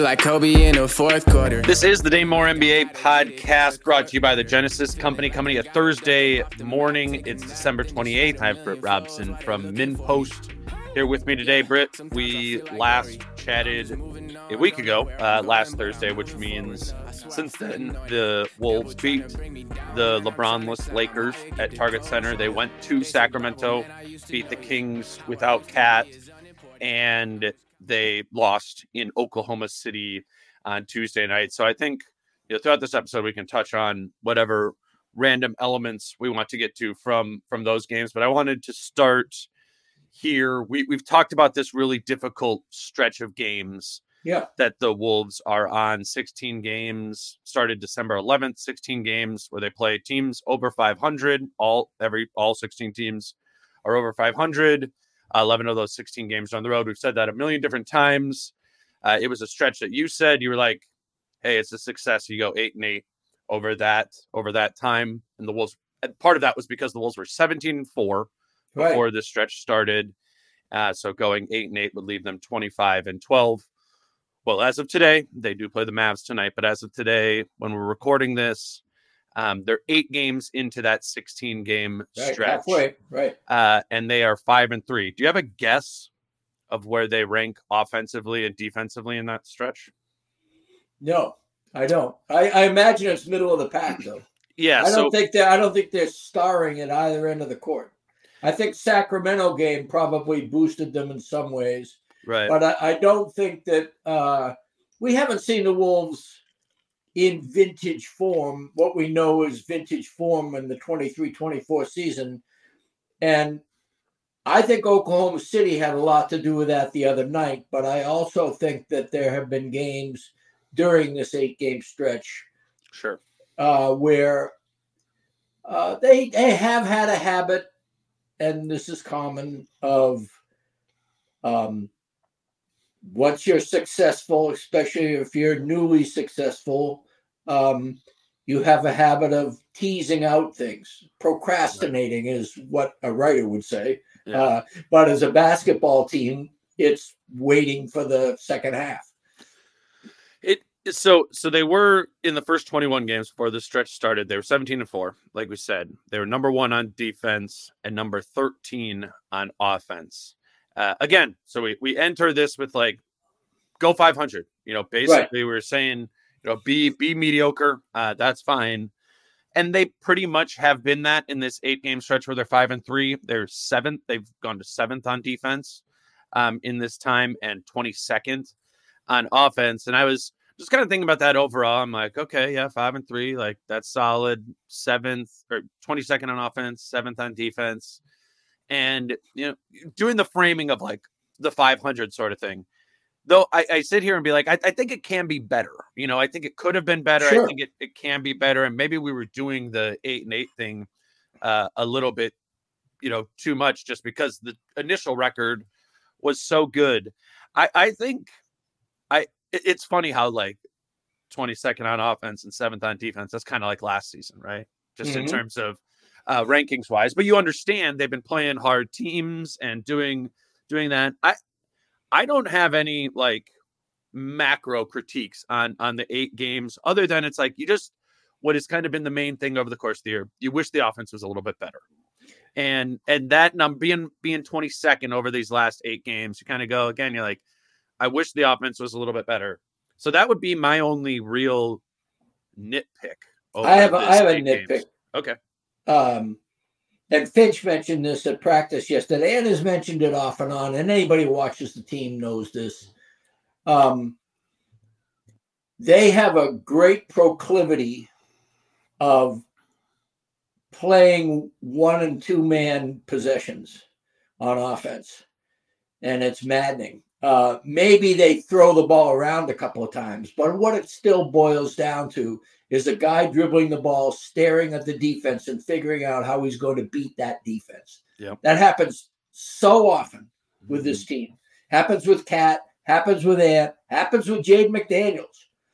Like Kobe in the fourth quarter. This is the Dane Moore NBA podcast brought to you by the Genesis Company, coming a Thursday morning. It's December 28th. I have Britt Robson from MinnPost here with me today. Britt, we last chatted a week ago, uh, last Thursday, which means since then the Wolves beat the LeBronless Lakers at Target Center. They went to Sacramento, beat the Kings without Cat, and they lost in Oklahoma City on Tuesday night. So I think you know, throughout this episode we can touch on whatever random elements we want to get to from from those games. But I wanted to start here. We we've talked about this really difficult stretch of games Yeah. that the Wolves are on 16 games started December 11th 16 games where they play teams over 500 all every all 16 teams are over 500 11 of those 16 games on the road. We've said that a million different times. Uh, it was a stretch that you said. You were like hey it's a success. You go 8 and 8 over that over that time. And the Wolves and part of that was because the Wolves were 17 and 4 Right. before this stretch started. Uh, so going 8 and 8 would leave them 25 and 12 well, as of today, they do play the Mavs tonight, but as of today, when we're recording this, um, they're eight games into that 16 game Right. stretch. Halfway. Right. Uh, and they are five and three. Do you have a guess of where they rank offensively and defensively in that stretch? No, I don't. I, I imagine it's middle of the pack though. Yeah. I don't so think they I don't think they're starring at either end of the court. I think Sacramento game probably boosted them in some ways, right. but I, I don't think that uh, we haven't seen the Wolves in vintage form. What we know is vintage form in the 23-24 season, and I think Oklahoma City had a lot to do with that the other night. But I also think that there have been games during this eight-game stretch Sure. uh, where uh, they they have had a habit, and this is common of um, once you're successful, especially if you're newly successful, um, you have a habit of teasing out things. Procrastinating is what a writer would say. Yeah. Uh, but as a basketball team, it's waiting for the second half. It so so they were in the first 21 games before the stretch started. They were 17 and 4, like we said. They were number 1 on defense and number 13 on offense. Uh, again, so we we enter this with like go 500. You know, basically we are saying, you know, be be mediocre. Uh, that's fine. And they pretty much have been that in this eight game stretch where they're five and three. They're seventh. They've gone to seventh on defense um, in this time and 22nd on offense. And I was just kind of thinking about that overall. I'm like, okay, yeah, five and three, like that's solid. Seventh or 22nd on offense, seventh on defense. And, you know, doing the framing of like the 500 sort of thing. Though I, I sit here and be like, I, I think it can be better. You know, I think it could have been better. I think it, it can be better. And maybe we were doing the eight and eight thing uh, a little bit, you know, too much just because the initial record was so good. I, I think I it- it's funny how like 22nd on offense and seventh on defense. That's kind of like last season, right? Just in Mhm. terms of uh, rankings wise, but you understand they've been playing hard teams and doing doing that. I I don't have any like macro critiques on on the eight games other than it's like you just what has kind of been the main thing over the course of the year. You wish the offense was a little bit better. And and that number being being 22nd over these last eight games, you kind of go again, you're like, I wish the offense was a little bit better. So that would be my only real nitpick. I have a, I have a nitpick. Games. Okay. Um, and Finch mentioned this at practice yesterday, and has mentioned it off and on. And anybody who watches the team knows this. Um, they have a great proclivity of playing one and two man possessions on offense, and it's maddening. Uh, maybe they throw the ball around a couple of times, but what it still boils down to is a guy dribbling the ball, staring at the defense and figuring out how he's going to beat that defense. Yep. That happens so often with this mm-hmm. team. Happens with Cat, happens with Ant, happens with Jaden McDaniels.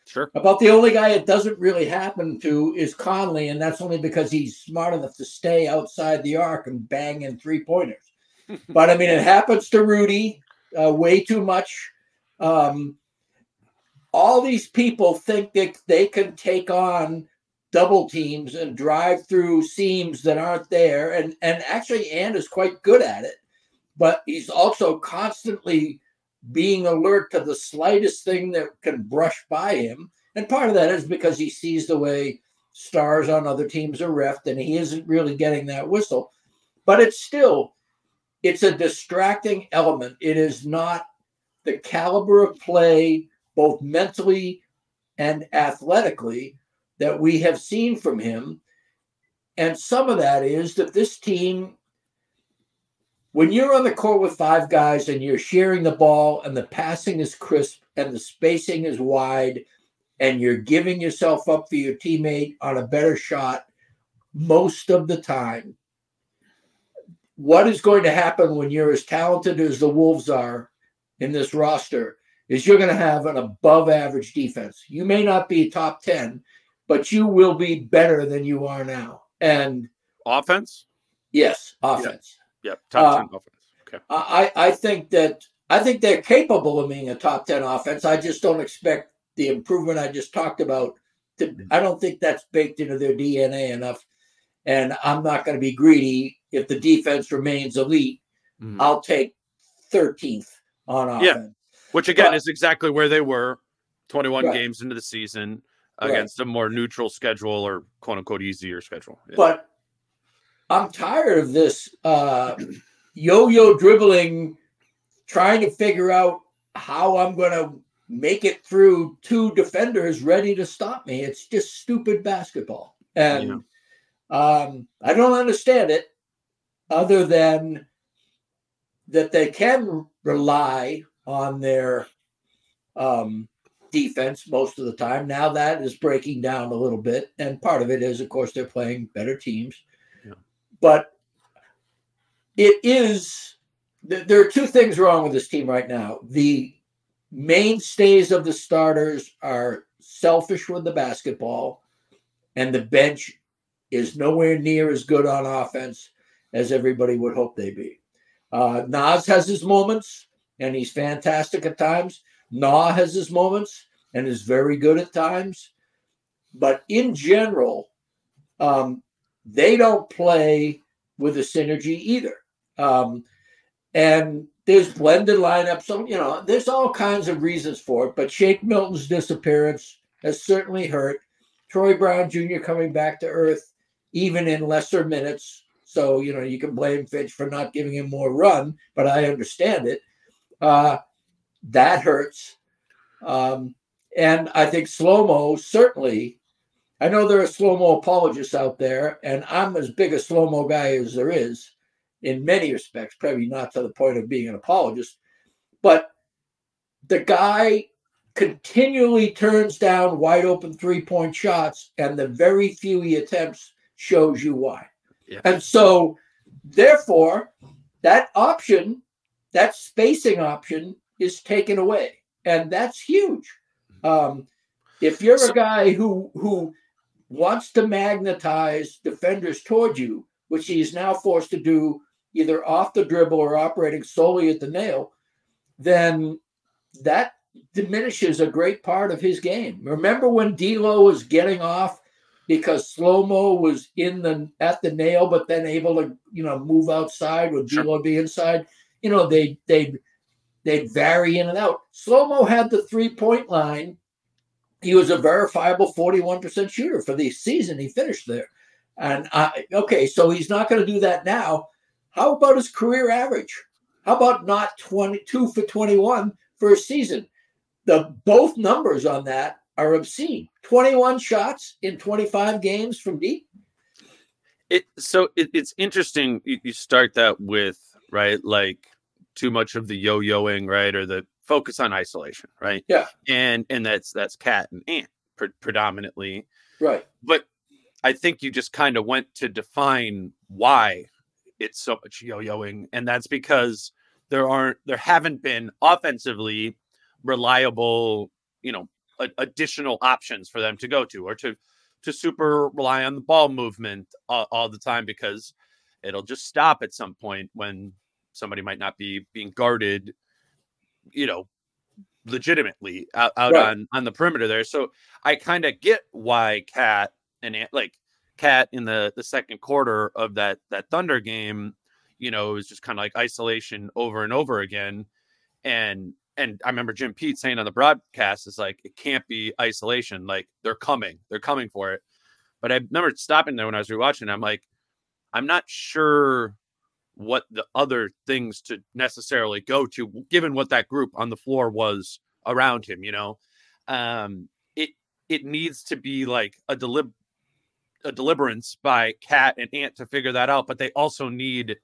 Sure. About the only guy it doesn't really happen to is Conley, and that's only because he's smart enough to stay outside the arc and bang in three pointers. but I mean, it happens to Rudy uh, way too much. Um, all these people think that they can take on double teams and drive through seams that aren't there. And and actually, Ant is quite good at it, but he's also constantly being alert to the slightest thing that can brush by him. And part of that is because he sees the way stars on other teams are refed, and he isn't really getting that whistle. But it's still, it's a distracting element. It is not the caliber of play both mentally and athletically, that we have seen from him. And some of that is that this team, when you're on the court with five guys and you're sharing the ball and the passing is crisp and the spacing is wide and you're giving yourself up for your teammate on a better shot most of the time, what is going to happen when you're as talented as the Wolves are in this roster is you're going to have an above average defense. You may not be top 10, but you will be better than you are now. And offense? Yes, offense. Yeah, yep. top 10 uh, offense. Okay. I, I think that I think they're capable of being a top 10 offense. I just don't expect the improvement I just talked about to I don't think that's baked into their DNA enough. And I'm not going to be greedy if the defense remains elite. Mm-hmm. I'll take 13th on offense. Yeah which again but, is exactly where they were 21 right. games into the season against right. a more neutral schedule or quote unquote easier schedule. Yeah. But I'm tired of this uh, yo yo dribbling, trying to figure out how I'm going to make it through two defenders ready to stop me. It's just stupid basketball. And yeah. um, I don't understand it other than that they can rely on their um, defense most of the time. Now that is breaking down a little bit, and part of it is, of course, they're playing better teams. Yeah. But it is there are two things wrong with this team right now. The mainstays of the starters are selfish with the basketball, and the bench is nowhere near as good on offense as everybody would hope they be. Uh, Naz has his moments and he's fantastic at times. Nah has his moments and is very good at times. But in general, um, they don't play with a synergy either. Um, and there's blended lineups. So, you know, there's all kinds of reasons for it. But Shake Milton's disappearance has certainly hurt. Troy Brown Jr. coming back to earth, even in lesser minutes. So, you know, you can blame Finch for not giving him more run, but I understand it uh, that hurts. Um, and I think slow mo certainly. I know there are slow mo apologists out there, and I'm as big a slow mo guy as there is in many respects, probably not to the point of being an apologist. But the guy continually turns down wide open three point shots, and the very few he attempts shows you why. Yeah. And so, therefore, that option that spacing option is taken away, and that's huge. Um, if you're a guy who who wants to magnetize defenders toward you, which he is now forced to do either off the dribble or operating solely at the nail, then that diminishes a great part of his game. Remember when D'Lo was getting off because slow mo was in the at the nail, but then able to you know move outside with sure. D'Lo be inside. You know they they they'd vary in and out. Slow mo had the three point line. He was a verifiable 41% shooter for the season. He finished there. And I, okay, so he's not going to do that now. How about his career average? How about not 22 for 21 for a season? The both numbers on that are obscene. 21 shots in 25 games from deep. It so it, it's interesting you, you start that with right like too much of the yo-yoing right or the focus on isolation right? Yeah. And and that's that's cat and ant pre- predominantly. Right. But i think you just kind of went to define why it's so much yo-yoing and that's because there aren't there haven't been offensively reliable you know a, additional options for them to go to or to to super rely on the ball movement all, all the time because it'll just stop at some point when somebody might not be being guarded you know legitimately out, out right. on on the perimeter there so i kind of get why cat and like cat in the the second quarter of that that thunder game you know it was just kind of like isolation over and over again and and I remember Jim Pete saying on the broadcast, "It's like it can't be isolation. Like they're coming, they're coming for it." But I remember stopping there when I was rewatching. I'm like, I'm not sure what the other things to necessarily go to, given what that group on the floor was around him. You know, um, it it needs to be like a delib a deliverance by Cat and Ant to figure that out. But they also need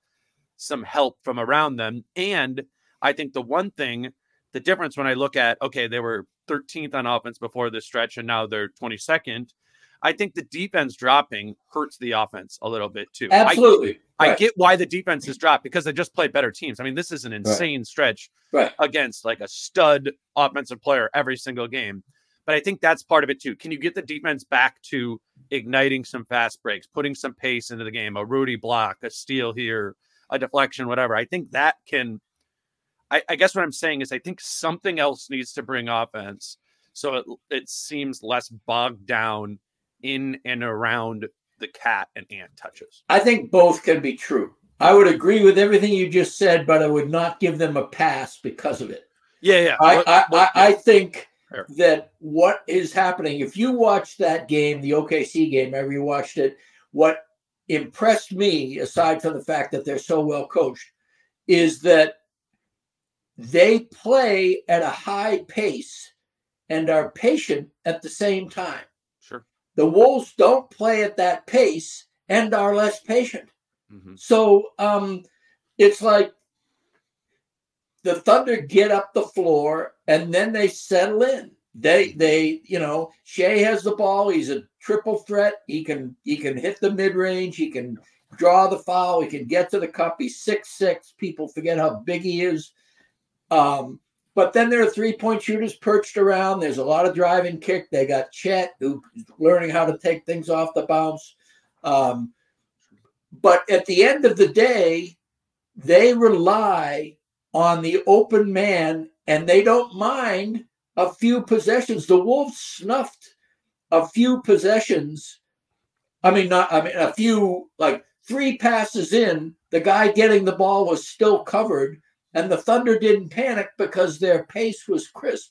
some help from around them. And I think the one thing the difference when I look at okay, they were 13th on offense before this stretch, and now they're 22nd. I think the defense dropping hurts the offense a little bit too. Absolutely. I, right. I get why the defense is dropped because they just play better teams. I mean, this is an insane right. stretch right. against like a stud offensive player every single game. But I think that's part of it too. Can you get the defense back to igniting some fast breaks, putting some pace into the game, a Rudy block, a steal here, a deflection, whatever? I think that can I, I guess what I'm saying is I think something else needs to bring offense so it it seems less bogged down in and around the cat and ant touches. I think both can be true. I would agree with everything you just said, but I would not give them a pass because of it. Yeah, yeah. I, what, I, what, I, I, think Fair. that what is happening, if you watch that game, the OKC game, I rewatched it, what impressed me, aside from the fact that they're so well coached, is that they play at a high pace and are patient at the same time. The Wolves don't play at that pace and are less patient. Mm-hmm. So um, it's like the Thunder get up the floor and then they settle in. They they you know Shai has the ball. He's a triple threat. He can he can hit the mid range. He can draw the foul. He can get to the cup. He's six six. People forget how big he is. Um, but then there are three point shooters perched around. There's a lot of drive and kick. They got Chet, who's learning how to take things off the bounce. Um, but at the end of the day, they rely on the open man and they don't mind a few possessions. The Wolves snuffed a few possessions. I mean, not, I mean, a few, like three passes in, the guy getting the ball was still covered and the Thunder didn't panic because their pace was crisp.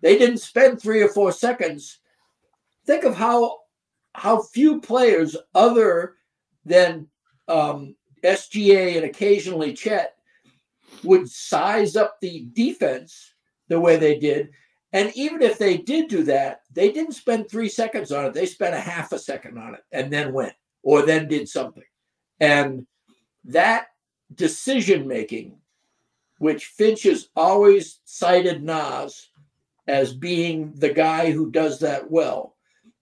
They didn't spend three or four seconds. Think of how how few players other than um, SGA and occasionally Chet would size up the defense the way they did. And even if they did do that, they didn't spend three seconds on it. They spent a half a second on it and then went or then did something. And that decision making which Finch has always cited Naz as being the guy who does that well.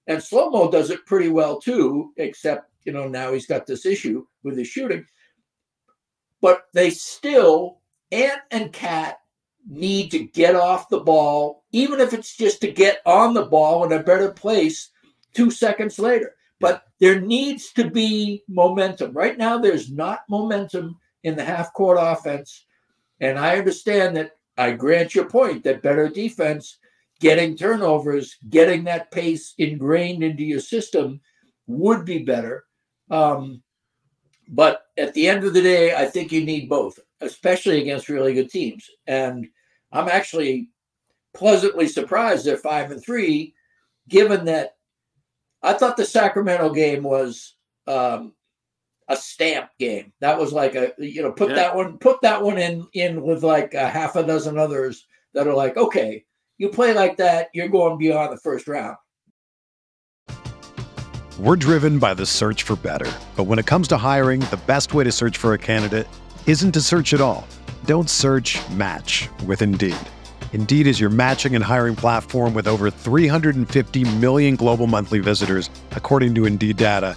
And Slomo does it pretty well too, except, you know, now he's got this issue with his shooting. But they still, Ant and Cat need to get off the ball, even if it's just to get on the ball in a better place two seconds later. But there needs to be momentum. Right now, there's not momentum in the half court offense. And I understand that I grant your point that better defense, getting turnovers, getting that pace ingrained into your system would be better. Um, but at the end of the day, I think you need both, especially against really good teams. And I'm actually pleasantly surprised they're five and three, given that I thought the Sacramento game was um, a stamp game. That was like a you know put yeah. that one put that one in in with like a half a dozen others that are like okay you play like that you're going beyond the first round. We're driven by the search for better, but when it comes to hiring, the best way to search for a candidate isn't to search at all. Don't search. Match with Indeed. Indeed is your matching and hiring platform with over 350 million global monthly visitors, according to Indeed data,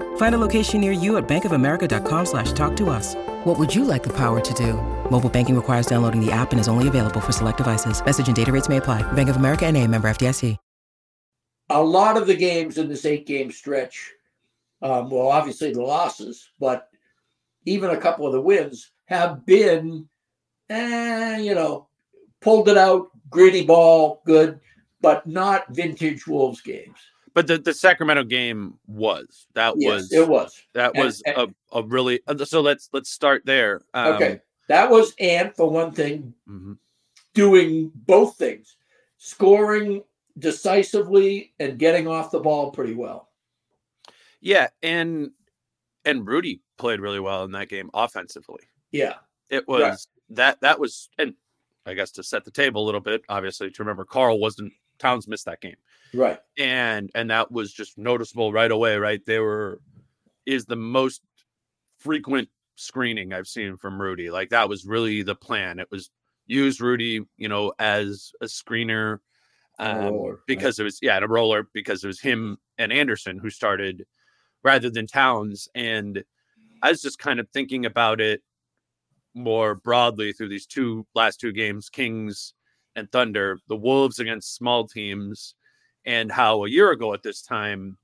Find a location near you at bankofamerica.com slash talk to us. What would you like the power to do? Mobile banking requires downloading the app and is only available for select devices. Message and data rates may apply. Bank of America and a member FDIC. A lot of the games in this eight-game stretch, um, well, obviously the losses, but even a couple of the wins have been, eh, you know, pulled it out, gritty ball, good, but not vintage Wolves games. But the, the Sacramento game was that Yes, was it was. that And- was and- a, a really uh, so let's let's start there. Um, okay. That was and for one thing, mhm. doing both things, scoring decisively and getting off the ball pretty well. Yeah, and and Rudy played really well in that game offensively. Yeah. It was that that was and I guess to set the table a little bit, obviously to remember Karl wasn't Towns missed that game. Right. and and that was just noticeable right away right they were is the most frequent screening i've seen from rudy like that was really the plan it was use rudy you know as a screener um, roller, right. because it was yeah and a roller because it was him and anderson who started rather than towns and i was just kind of thinking about it more broadly through these two last two games kings and thunder the wolves against small teams and how a year ago at this time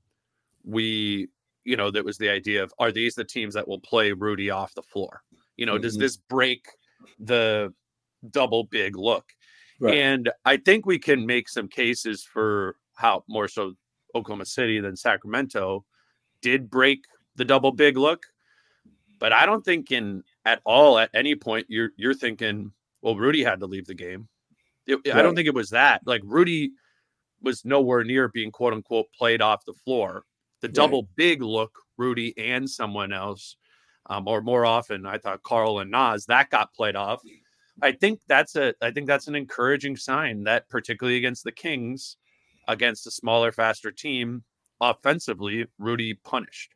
we you know that was the idea of are these the teams that will play rudy off the floor? You know does Mhm. this break the double big look? Right. and i think we can make some cases for how more so oklahoma city than sacramento did break the double big look. But i don't think in at all at any point you're you're thinking well rudy had to leave the game. It- i don't think it was that. Like rudy was nowhere near being quote unquote played off the floor. The Right. double big look, Rudy and someone else, um, or more often, I thought Karl and Naz that got played off. I think that's a I think that's an encouraging sign that particularly against the Kings, against a smaller, faster team, offensively, Rudy punished.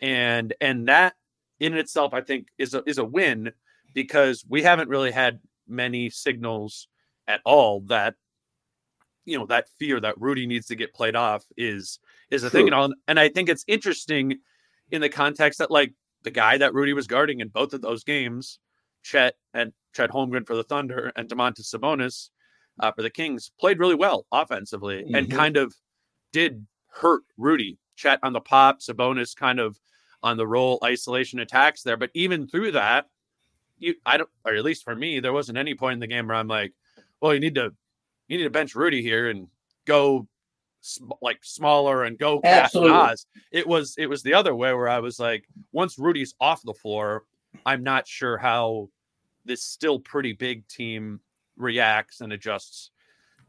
And and that in itself, I think, is a is a win because we haven't really had many signals at all that you know that fear that Rudy needs to get played off is is a thing and all. And I think it's interesting in the context that like the guy that Rudy was guarding in both of those games, Chet and Chet Holmgren for the Thunder and Domantas Sabonis uh, for the Kings, played really well offensively and Mhm. kind of did hurt Rudy. Chet on the pop, Sabonis kind of on the roll isolation attacks there. But even through that, you I don't or at least for me, there wasn't any point in the game where I'm like, well, you need to you need to bench Rudy here and go sm- like smaller and go Naz. It was it was the other way where I was like, once Rudy's off the floor, I'm not sure how this still pretty big team reacts and adjusts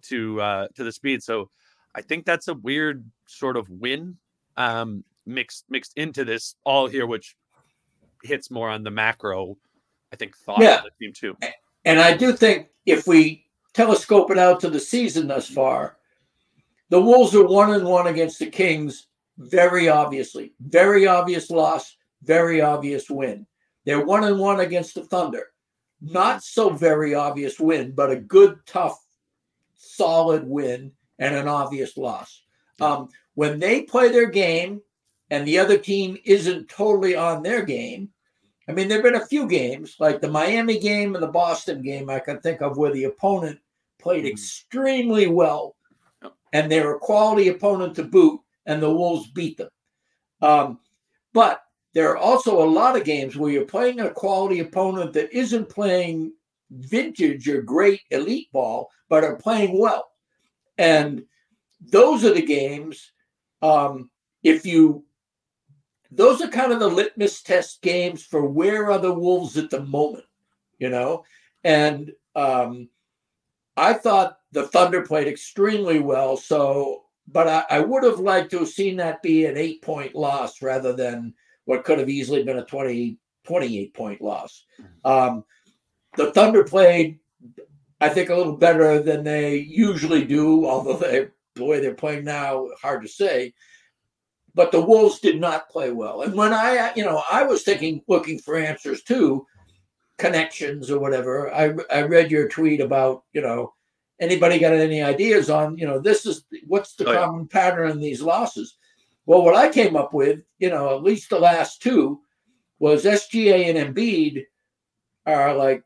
to uh to the speed. So I think that's a weird sort of win um mixed mixed into this all here, which hits more on the macro, I think, thought Yeah. of the team too. And I do think if we telescope it out to the season thus far, the Wolves are one and one against the Kings, very obviously. Very obvious loss, very obvious win. They're one and one against the Thunder. Not so very obvious win, but a good, tough, solid win and an obvious loss. Um, when they play their game and the other team isn't totally on their game, I mean, there have been a few games, like the Miami game and the Boston game, I can think of where the opponent played Mhm. extremely well, and they were a quality opponent to boot, and the Wolves beat them. Um, but there are also a lot of games where you're playing a quality opponent that isn't playing vintage or great elite ball, but are playing well. And those are the games. Um, if you those are kind of the litmus test games for where are the wolves at the moment you know? And um i thought the thunder played extremely well so but i, I would have liked to have seen that be an eight point loss rather than what could have easily been a 20 28 point loss um the thunder played i think a little better than they usually do although they the way they're playing now hard to say but the Wolves did not play well. And when I, you know, I was thinking, looking for answers too, connections or whatever. I I read your tweet about, you know, anybody got any ideas on, you know, this is what's the Oh, yeah. common pattern in these losses. Well, what I came up with, you know, at least the last two, was SGA and Embiid are like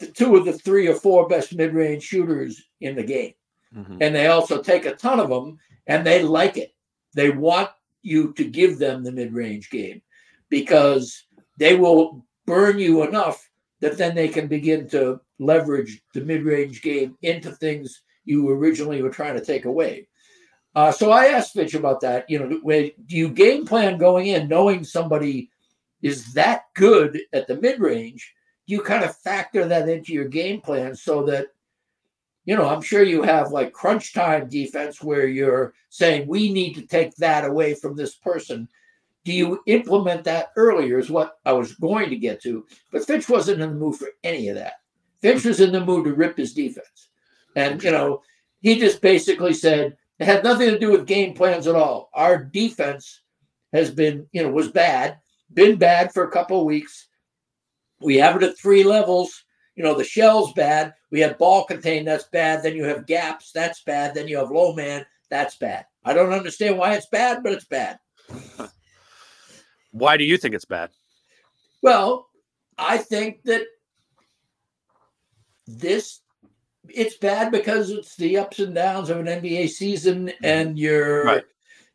the two of the three or four best mid-range shooters in the game Mhm. and they also take a ton of them and they like it. They want you to give them the mid range game because they will burn you enough that then they can begin to leverage the mid range game into things you originally were trying to take away. Uh, so I asked Finch about that. You know, do you game plan going in knowing somebody is that good at the mid range? You kind of factor that into your game plan so that you know, I'm sure you have like crunch time defense where you're saying we need to take that away from this person. Do you implement that earlier? Is what I was going to get to. But Finch wasn't in the mood for any of that. Finch was in the mood to rip his defense. And, you know, he just basically said it had nothing to do with game plans at all. Our defense has been, you know, was bad, been bad for a couple of weeks. We have it at three levels you know, the shell's bad. We have ball contained, that's bad. Then you have gaps, that's bad. Then you have low man, that's bad. I don't understand why it's bad, but it's bad. Why do you think it's bad? Well, I think that this it's bad because it's the ups and downs of an NBA season, and you're, Right.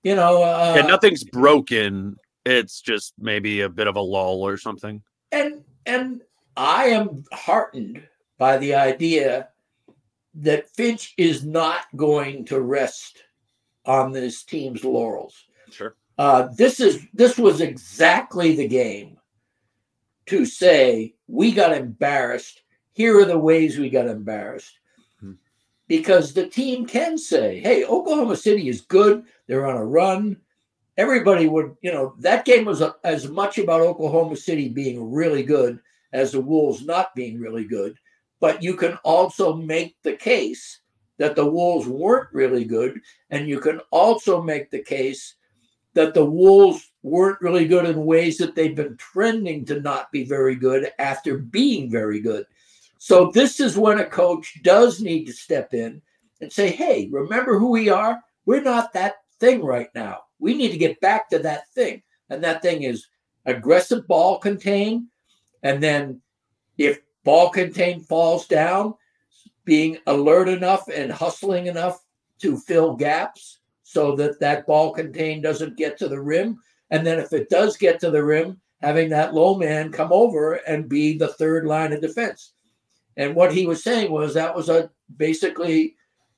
you know, uh, yeah, nothing's broken. It's just maybe a bit of a lull or something. and and I am heartened by the idea that Finch is not going to rest on this team's laurels. Sure. Uh, this is this was exactly the game to say we got embarrassed. Here are the ways we got embarrassed. Hmm. Because the team can say, "Hey, Oklahoma City is good. They're on a run." Everybody would, you know, that game was a, as much about Oklahoma City being really good as the Wolves not being really good. But you can also make the case that the Wolves weren't really good, and you can also make the case that the Wolves weren't really good in ways that they've been trending to not be very good after being very good. So this is when a coach does need to step in and say, "Hey, remember who we are? We're not that thing right now. We need to get back to that thing." And that thing is aggressive ball contain, and then if ball contain falls down, being alert enough and hustling enough to fill gaps so that that ball contain doesn't get to the rim. And then if it does get to the rim, having that low man come over and be the third line of defense. And what he was saying was that was a basically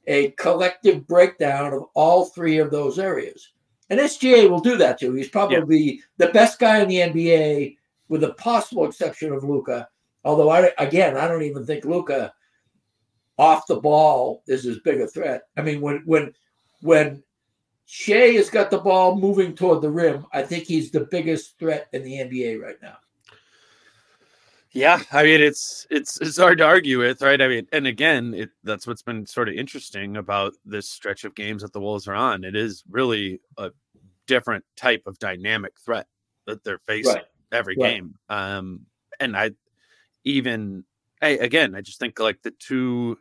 a collective breakdown of all three of those areas. And SGA will do that too. He's probably yeah. the best guy in the NBA, with the possible exception of Luka. Although I again, I don't even think Luka off the ball is as big a threat. I mean, when when when Shai has got the ball moving toward the rim, I think he's the biggest threat in the NBA right now. Yeah, I mean it's it's it's hard to argue with, right? I mean, and again, it that's what's been sort of interesting about this stretch of games that the Wolves are on. It is really a different type of dynamic threat that they're facing right. Every game. Um, and I even hey, again, I just think like the two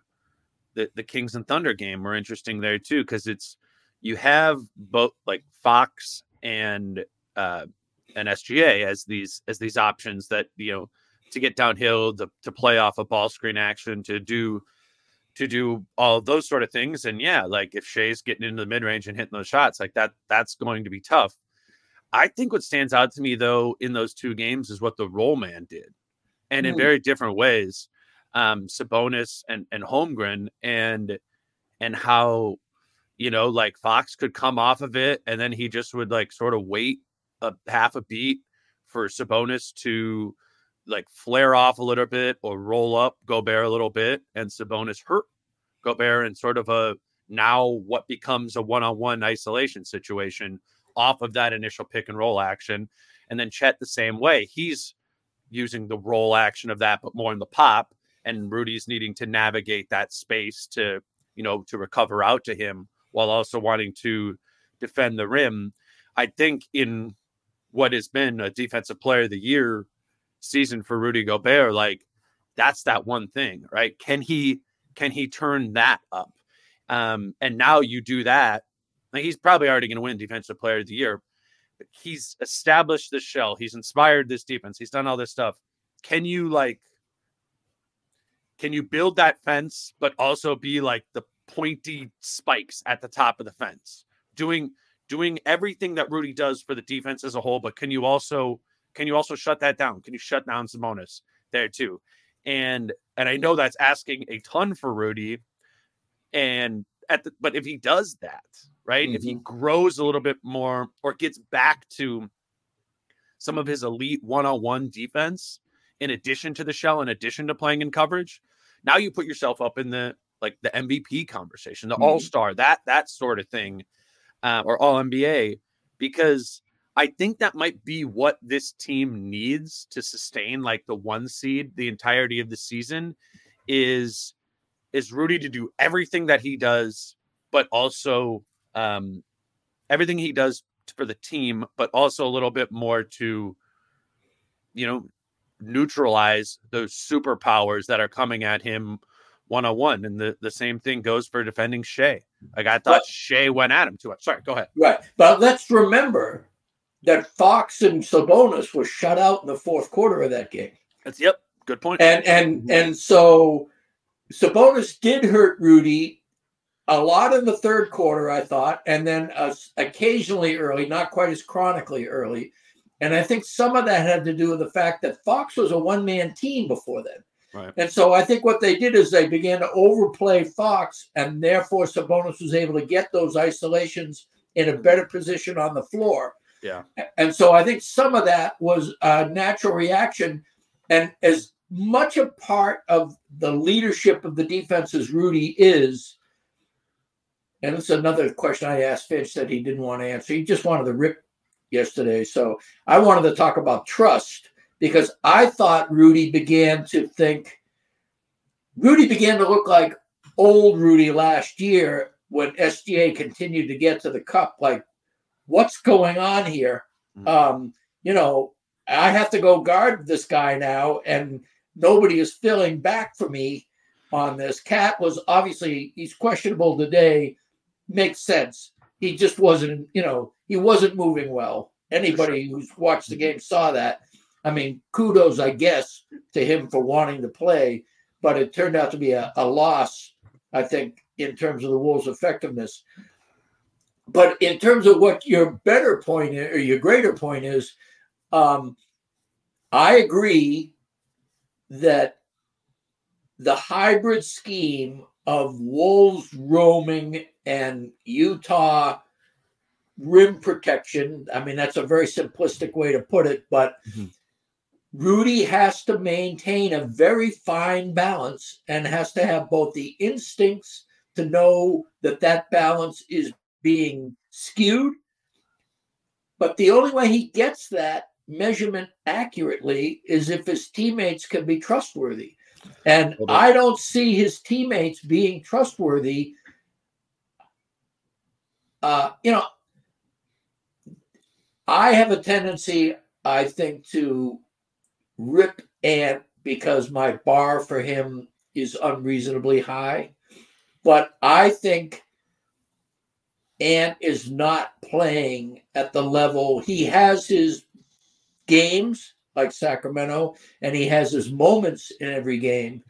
the the Kings and Thunder game were interesting there too because it's you have both like Fox and uh and SGA as these as these options that you know to get downhill, to, to play off a ball screen action, to do to do all those sort of things. And yeah, like if Shai's getting into the mid range and hitting those shots, like that, that's going to be tough. I think what stands out to me though in those two games is what the roll man did, and in mm. very different ways. Um, Sabonis and and Holmgren and and how you know like Fox could come off of it and then he just would like sort of wait a half a beat for Sabonis to like flare off a little bit or roll up Gobert a little bit, and Sabonis hurt Gobert in sort of a now what becomes a one-on-one isolation situation off of that initial pick and roll action. And then Chet the same way. He's using the roll action of that, but more in the pop. And Rudy's needing to navigate that space to, you know, to recover out to him while also wanting to defend the rim. I think in what has been a defensive player of the year season for Rudy Gobert, like that's that one thing, right? Can he can he turn that up? Um, and now you do that. Like he's probably already going to win Defensive Player of the Year. He's established this shell. He's inspired this defense. He's done all this stuff. Can you like? Can you build that fence, but also be like the pointy spikes at the top of the fence, doing doing everything that Rudy does for the defense as a whole? But can you also can you also shut that down? Can you shut down Sabonis there too? And and I know that's asking a ton for Rudy. And at the but if he does that, right? Mm-hmm. If he mm-hmm. grows a little bit more or gets back to some of his elite one-on-one defense in addition to the shell, in addition to playing in coverage, now you put yourself up in the like the MVP conversation, the mm-hmm. all-star, that that sort of thing, uh, or all NBA, because I think that might be what this team needs to sustain like the one seed the entirety of the season is is Rudy to do everything that he does, but also um, everything he does for the team, but also a little bit more to, you know, neutralize those superpowers that are coming at him one on one. And the, the same thing goes for defending Shai. Like I thought but, Shai went at him too much. Sorry, go ahead. Right. But let's remember that Fox and Sabonis were shut out in the fourth quarter of that game. That's yep, good point. And and and so Sabonis did hurt Rudy a lot in the third quarter, I thought, and then uh, occasionally early, not quite as chronically early. And I think some of that had to do with the fact that Fox was a one man team before then. Right. And so I think what they did is they began to overplay Fox, and therefore Sabonis was able to get those isolations in a better position on the floor. Yeah. And so I think some of that was a natural reaction. And as much a part of the leadership of the defense as Rudy is, and it's another question I asked Finch that he didn't want to answer. He just wanted to rip yesterday. So I wanted to talk about trust because I thought Rudy began to think, Rudy began to look like old Rudy last year when SGA continued to get to the cup like what's going on here? Mm-hmm. Um, you know, I have to go guard this guy now, and nobody is filling back for me on this. KAT was obviously he's questionable today. Makes sense. He just wasn't, you know, he wasn't moving well. Anybody who's watched the game saw that. I mean, kudos, I guess, to him for wanting to play, but it turned out to be a, a loss, I think, in terms of the Wolves' effectiveness. but in terms of what your better point is, or your greater point is, um, I agree that the hybrid scheme of Wolves roaming and Utah rim protection. I mean, that's a very simplistic way to put it, but mm-hmm. Rudy has to maintain a very fine balance and has to have both the instincts to know that that balance is being skewed. But the only way he gets that measurement accurately is if his teammates can be trustworthy. And I don't see his teammates being trustworthy. Uh, you know, I have a tendency, I think, to rip Ant because my bar for him is unreasonably high. But I think Ant is not playing at the level he has his games like Sacramento and he has his moments in every game.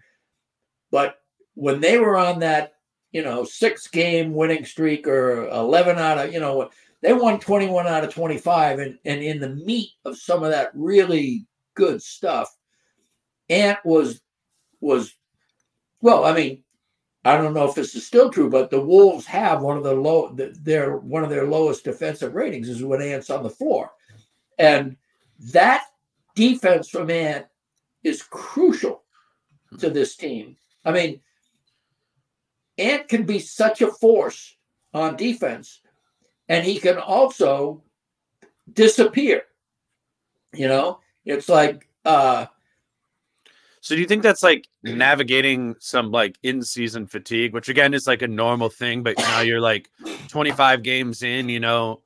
But when they were on that, you know, six game winning streak or 11 out of, you know, they won 21 out of 25 and, and in the meat of some of that really good stuff, Ant was was well, I mean, I don't know if this is still true, but the Wolves have one of the low their one of their lowest defensive ratings is when Ant's on the floor. And that defense from Ant is crucial to this team. I mean, Ant can be such a force on defense, and he can also disappear. You know, it's like uh so do you think that's like navigating some like in-season fatigue, which again is like a normal thing, but now you're like 25 games in, you know,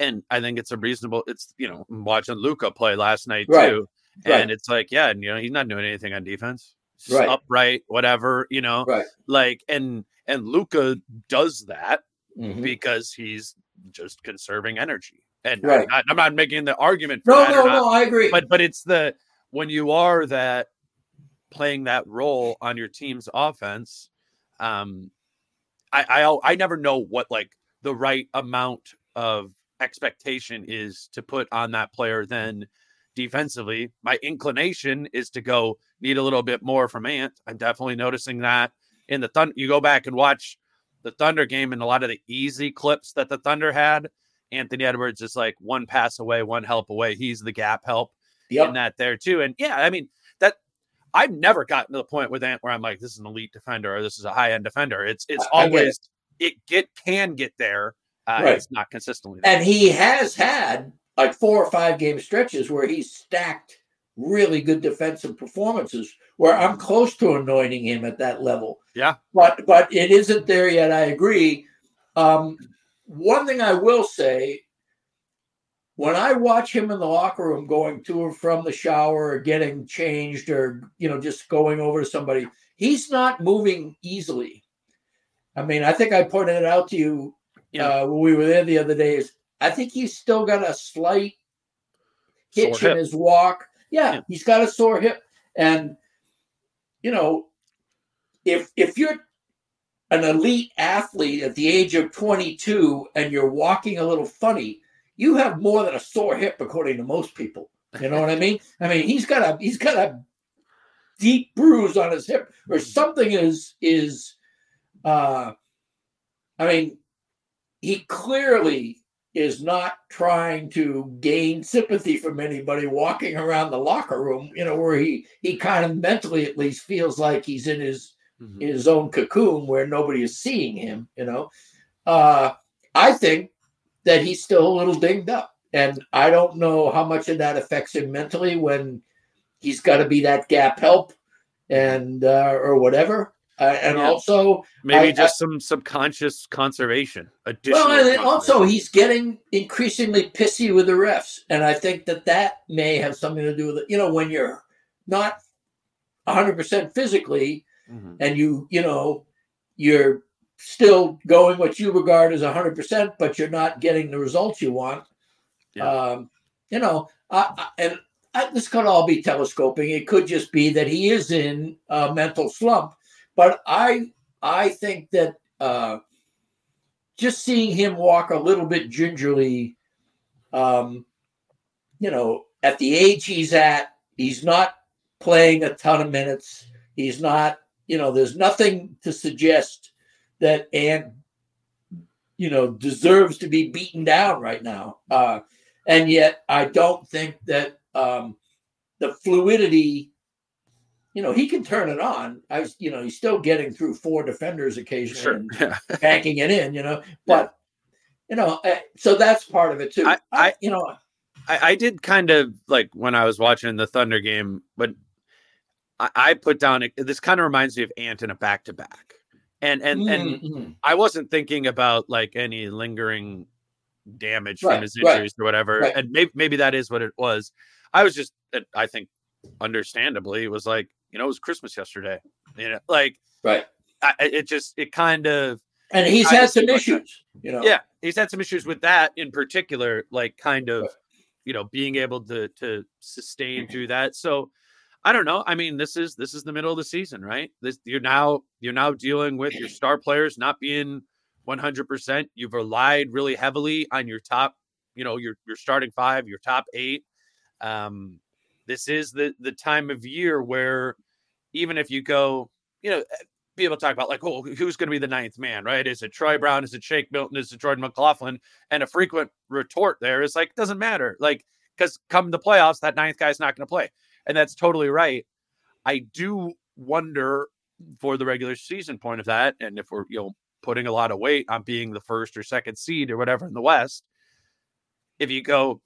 and I think it's a reasonable. It's you know watching Luka play last night right. too, and right. it's like yeah, and you know he's not doing anything on defense, right. upright, whatever, you know, right? Like and and Luka does that mm-hmm. because he's just conserving energy. And right. I'm, not, I'm not making the argument. no, no, no. I agree. But but it's the when you are that playing that role on your team's offense, um, I, I I never know what like the right amount of expectation is to put on that player then defensively. My inclination is to go need a little bit more from Ant. I'm definitely noticing that in the Thunder. You go back and watch the Thunder game and a lot of the easy clips that the Thunder had. Anthony Edwards is like one pass away, one help away. He's the gap help yep. in that there too. And yeah, I mean, that I've never gotten to the point with Ant where I'm like, this is an elite defender or this is a high end defender. It's it's always it. it. get can get there. Uh, right. It's not consistently. There. And he has had like four or five game stretches where he's stacked really good defensive performances where I'm close to anointing him at that level. Yeah. But but it isn't there yet. I agree. Um, one thing I will say when I watch him in the locker room going to or from the shower or getting changed or, you know, just going over to somebody, he's not moving easily. I mean, I think I pointed it out to you yeah. uh, when we were there the other day is I think he's still got a slight hitch in his walk. Yeah, yeah, he's got a sore hip. And, you know, if if you're an elite athlete at the age of 22 and you're walking a little funny, you have more than a sore hip, according to most people. You know what I mean? I mean, he's got a he's got a deep bruise on his hip, or something is is. uh I mean, he clearly is not trying to gain sympathy from anybody walking around the locker room. You know, where he he kind of mentally at least feels like he's in his mm-hmm. his own cocoon where nobody is seeing him. You know, uh, I think that he's still a little dinged up. And I don't know how much of that affects him mentally when he's got to be that gap help and uh, or whatever. Uh, and yeah. also maybe I, just I, some subconscious conservation. Additional well, and also he's getting increasingly pissy with the refs, and I think that that may have something to do with it. You know, when you're not 100 percent physically, mm-hmm. and you you know you're still going what you regard as 100%, but you're not getting the results you want. Yeah. Um, you know, I, I, and I, this could all be telescoping. It could just be that he is in a mental slump. But I, I think that uh, just seeing him walk a little bit gingerly, um, you know, at the age he's at, he's not playing a ton of minutes. He's not, you know, there's nothing to suggest that Ant, you know, deserves to be beaten down right now. Uh, and yet, I don't think that um, the fluidity, you know, he can turn it on. I was, you know, he's still getting through four defenders occasionally Sure. and Yeah. banking it in, you know, but. You know, uh, so that's part of it too. I- I, you know, I, I did kind of like when I was watching the Thunder game, but I, I put down this kind of reminds me of Ant in a back to back. And and and mhm. I wasn't thinking about like any lingering damage Right, from his right, injuries or whatever. right. And maybe maybe that is what it was. I was just I think understandably it was like, you know, it was Christmas yesterday. You know, like right. I, it just it kind of And he's I had some feel like that- issues, you know. yeah he's had some issues with that in particular like kind of Right. you know being able to to sustain through that so i don't know i mean this is this is the middle of the season right this you're now you're now dealing with your star players not being 100% you've relied really heavily on your top you know your your starting five your top eight um this is the the time of year where even if you go you know people talk about like, oh, who's going to be the ninth man, right? Is it Troy Brown? Is it Shake Milton? Is it Jordan McLaughlin? And a frequent retort there is like, doesn't matter. Like, because come the playoffs, that ninth guy's not going to play. And that's totally right. I do wonder for the regular season point of that, and if we're, you know, putting a lot of weight on being the first or second seed or whatever in the West, if you go,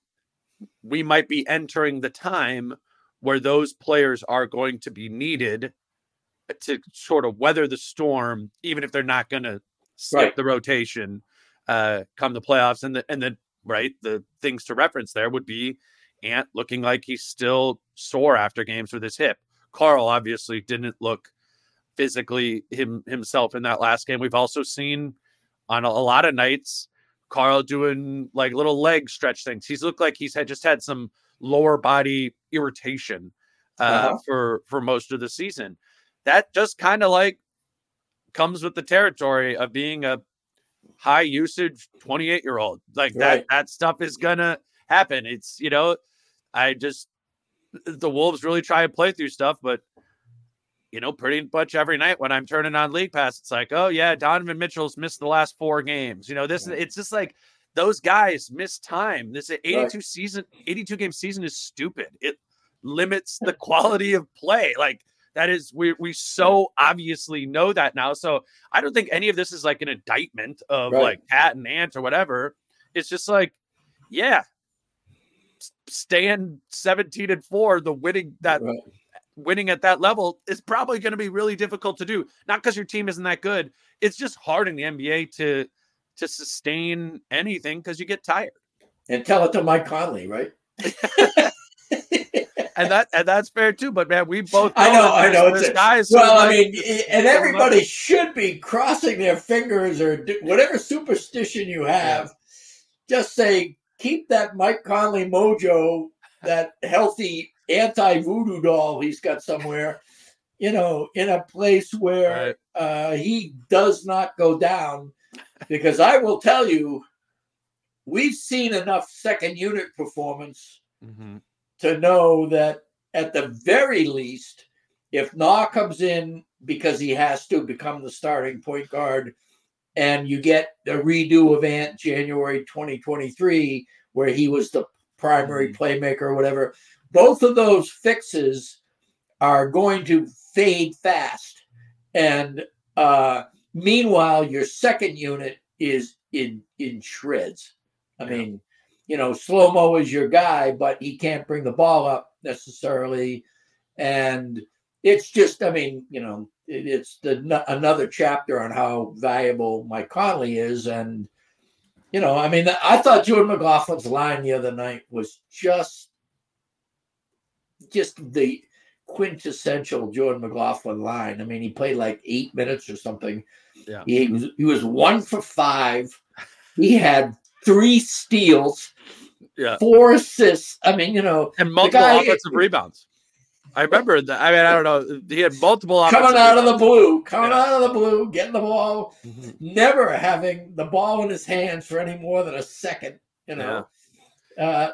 we might be entering the time where those players are going to be needed to sort of weather the storm, even if they're not going to skip Right. the rotation uh, come the playoffs. And the and the right the things to reference there would be Ant looking like he's still sore after games with his hip. Karl obviously didn't look physically him himself in that last game. We've also seen on a, a lot of nights Karl doing like little leg stretch things. He's looked like he's had just had some lower body irritation uh, Uh-huh. for for most of the season. That just kind of like comes with the territory of being a high usage 28 year old. Like that Right. that stuff is gonna happen. It's you know, I just the Wolves really try and play through stuff, but you know, pretty much every night when I'm turning on League Pass, it's like, oh yeah, Donovan Mitchell's missed the last four games. You know, this it's just like those guys miss time. This 82 season, 82 game season is stupid. It limits the quality of play. Like that is we we so obviously know that now. So I don't think any of this is like an indictment of Right. like Pat and Ant or whatever. It's just like, yeah, s- staying 17 and four, the winning that Right. Winning at that level is probably going to be really difficult to do. Not because your team isn't that good. It's just hard in the NBA to to sustain anything because you get tired. And tell it to Mike Conley, right? And that and that's fair too. But man, we both I know, I know. It's a- guys. well, I mean, i- eh, and everybody should be crossing their fingers or do, whatever superstition you have. Just say, keep that Mike Conley mojo, that healthy anti voodoo doll he's got somewhere, you know, in a place where uh, he does not go down. Because I will tell you, we've seen enough second unit performance Mhm. to know that at the very least, if Naz comes in because he has to become the starting point guard, and you get a redo of Ant January 2023, where he was the primary playmaker or whatever, both of those fixes are going to fade fast. And uh, meanwhile, your second unit is in in shreds. I mean, you know, slow mo is your guy, but he can't bring the ball up necessarily, and it's just, I mean, you know, it, it's the n- another chapter on how valuable Mike Conley is, and you know, I mean, I thought Jordan McLaughlin's line the other night was just, just the quintessential Jordan McLaughlin line. I mean, he played like eight minutes or something. Yeah. He was he was one for five. He had three steals, Yeah. four assists. I mean, you know, And multiple guy- offensive rebounds. I remember that. I mean, I don't know. He had multiple coming out of the blue, coming Yeah. out of the blue, getting the ball, Mhm. never having the ball in his hands for any more than a second. You know, uh,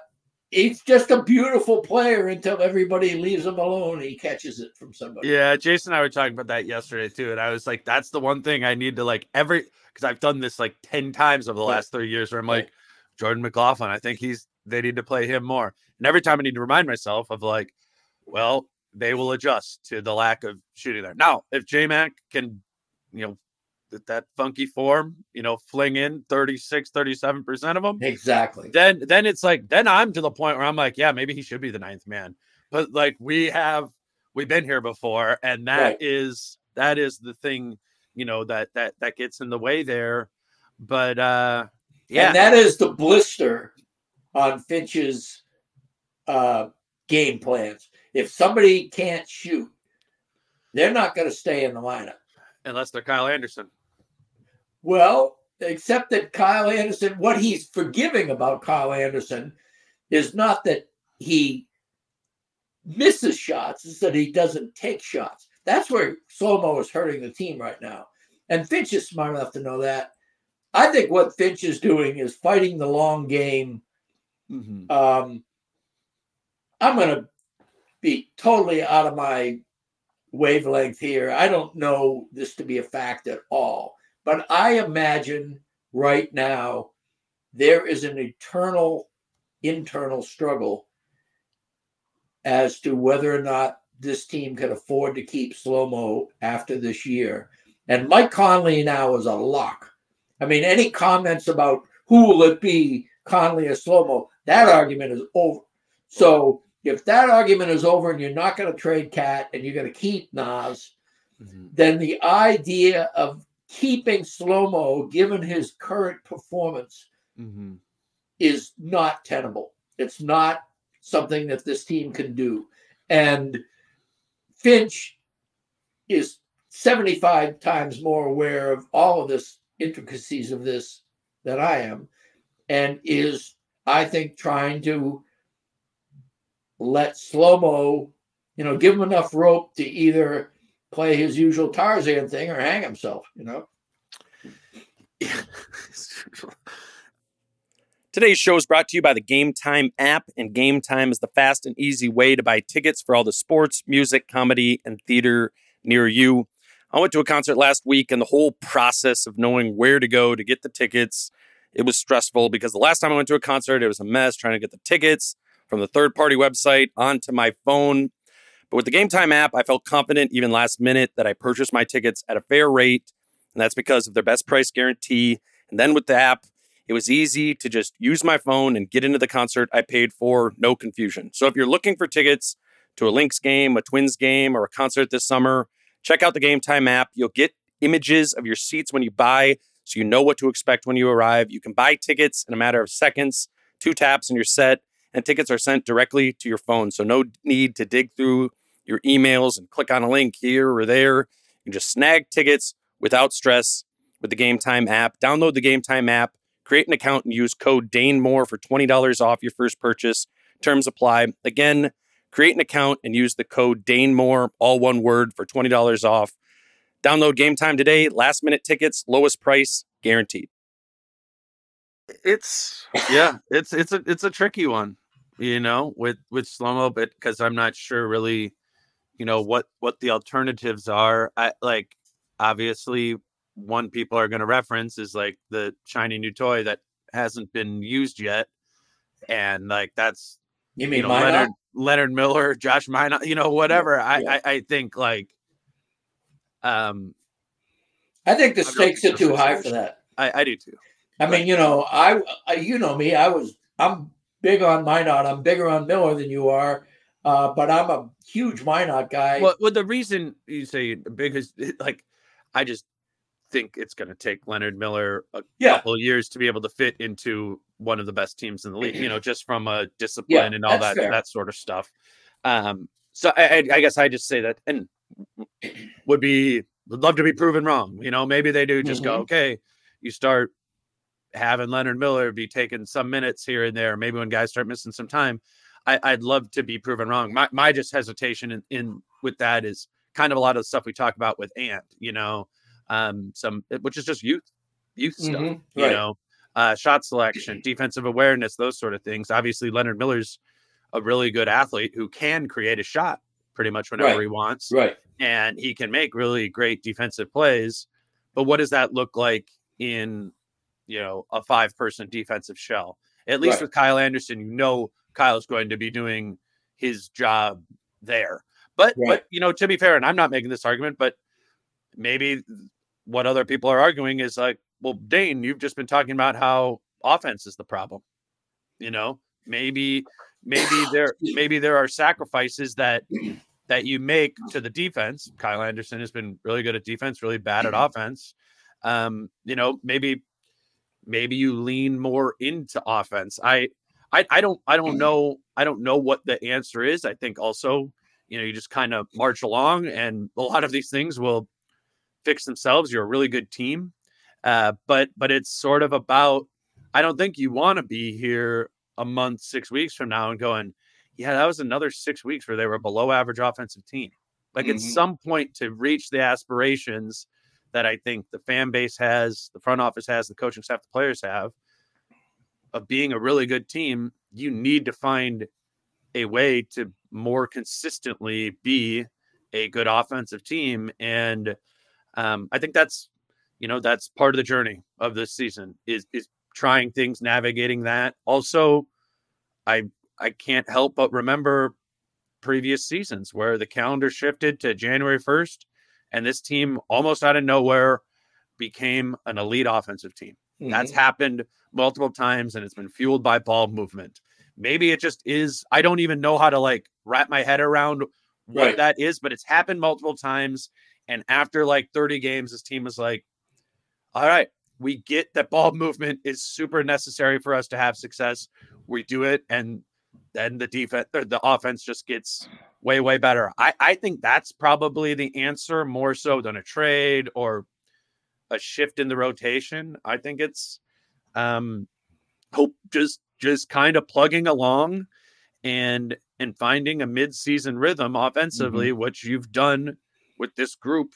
he's just a beautiful player until everybody leaves him alone. He catches it from somebody. Yeah, Jason and I were talking about that yesterday too, and I was like, "That's the one thing I need to like every because I've done this like ten times over the last three years, where I'm like, Jordan McLaughlin, I think he's they need to play him more, and every time I need to remind myself of like, well, they will adjust to the lack of shooting there. Now, if J Mac can, you know, that funky form, you know, fling in 36, 37 percent of them, Exactly. then then it's like then I'm to the point where I'm like, yeah, maybe he should be the ninth man. But like we have we've been here before, and that is Right. that is the thing, you know, that that that gets in the way there. But uh yeah, And that is the blister on Finch's uh, game plans. If somebody can't shoot, they're not going to stay in the lineup. unless they're Kyle Anderson. Well, except that Kyle Anderson, what he's forgiving about Kyle Anderson is not that he misses shots, it's that he doesn't take shots. That's where Slomo is hurting the team right now. And Finch is smart enough to know that. I think what Finch is doing is fighting the long game. Um, I'm going to be totally out of my wavelength here. I don't know this to be a fact at all. But I imagine right now there is an eternal internal struggle as to whether or not this team can afford to keep slow mo after this year. And Mike Conley now is a lock. I mean, any comments about who will it be, Conley or slow mo, that argument is over. So if that argument is over and you're not going to trade KAT and you're going to keep Naz, mm-hmm. then the idea of keeping slow mo, given his current performance, mm-hmm. is not tenable. It's not something that this team can do. And Finch is 75 times more aware of all of this intricacies of this than I am, and is, I think, trying to let slow mo, you know, give him enough rope to either play his usual Tarzan thing or hang himself, you know. Today's show is brought to you by the Game Time app, and Game Time is the fast and easy way to buy tickets for all the sports, music, comedy, and theater near you. I went to a concert last week, and the whole process of knowing where to go to get the tickets, it was stressful because the last time I went to a concert, it was a mess trying to get the tickets from the third party website onto my phone. But with the Game Time app, I felt confident even last minute that I purchased my tickets at a fair rate, and that's because of their best price guarantee. And then with the app, it was easy to just use my phone and get into the concert I paid for, no confusion. So if you're looking for tickets to a Lynx game, a Twins game, or a concert this summer, check out the Game Time app. You'll get images of your seats when you buy, so you know what to expect when you arrive. You can buy tickets in a matter of seconds, two taps, and you're set. And tickets are sent directly to your phone. So no need to dig through your emails and click on a link here or there. You can just snag tickets without stress with the Game Time app. Download the Game Time app create an account and use code DaneMoore for $20 off your first purchase. Terms apply. Again, create an account and use the code DaneMoore, all one word, for $20 off. Download Game Time today. Last minute tickets, lowest price, guaranteed. It's yeah, it's it's a it's a tricky one, you know, with with slow mo, but because I'm not sure really, you know, what what the alternatives are. I like obviously one people are going to reference is like the shiny new toy that hasn't been used yet, and like that's You mean you know, Leonard Leonard Miller, Josh Minott, you know, whatever. I, yeah. I I think like, um, I think the stakes are too high for that. I I do too. I mean, you know, I, I you know me, I was I'm big on Minott. I'm bigger on Miller than you are, uh, but I'm a huge Minott guy. Well, well, the reason you say big is like, I just think it's going to take Leonard Miller a Yeah. couple of years to be able to fit into one of the best teams in the league. You know, just from a discipline and all that fair. that sort of stuff. Um, so I, I, guess I just say that, and would be would love to be proven wrong. You know, maybe they do just go, Mhm. okay, you start having Leonard Miller be taking some minutes here and there. Maybe when guys start missing some time. I, would love to be proven wrong. My my just hesitation in, in with that is kind of a lot of the stuff we talk about with Ant, you know, um, some which is just youth, youth stuff, mm-hmm. you right. know, uh, shot selection, defensive awareness, those sort of things. Obviously, Leonard Miller's a really good athlete who can create a shot pretty much whenever right. he wants, right? And he can make really great defensive plays. But what does that look like in, you know, a five-person defensive shell? At least right. with Kyle Anderson, you know Kyle's going to be doing his job there. But right. but you know, to be fair, and I'm not making this argument, but maybe what other people are arguing is like, well, Dane, you've just been talking about how offense is the problem. You know, maybe maybe there maybe there are sacrifices that that you make to the defense. Kyle Anderson has been really good at defense, really bad at offense. Um, you know, maybe maybe you lean more into offense. I I I don't I don't know I don't know what the answer is. I think also you know you just kind of march along and a lot of these things will fix themselves you're a really good team uh, but but it's sort of about i don't think you want to be here a month six weeks from now and going yeah that was another six weeks where they were below average offensive team like mm-hmm. at some point to reach the aspirations that i think the fan base has the front office has the coaching staff the players have of being a really good team you need to find a way to more consistently be a good offensive team. And um, I think that's, you know, that's part of the journey of this season is is trying things, navigating that. Also, I I can't help but remember previous seasons where the calendar shifted to January 1st and this team almost out of nowhere became an elite offensive team. Mm-hmm. That's happened multiple times and it's been fueled by ball movement. Maybe it just is. I don't even know how to like wrap my head around what right. that is, but it's happened multiple times. And after like 30 games, this team is like, all right, we get that ball movement is super necessary for us to have success. We do it, and then the defense or the offense just gets way, way better. I, I think that's probably the answer more so than a trade or a shift in the rotation. I think it's um hope just just kind of plugging along and and finding a mid-season rhythm offensively, mm-hmm. which you've done with this group,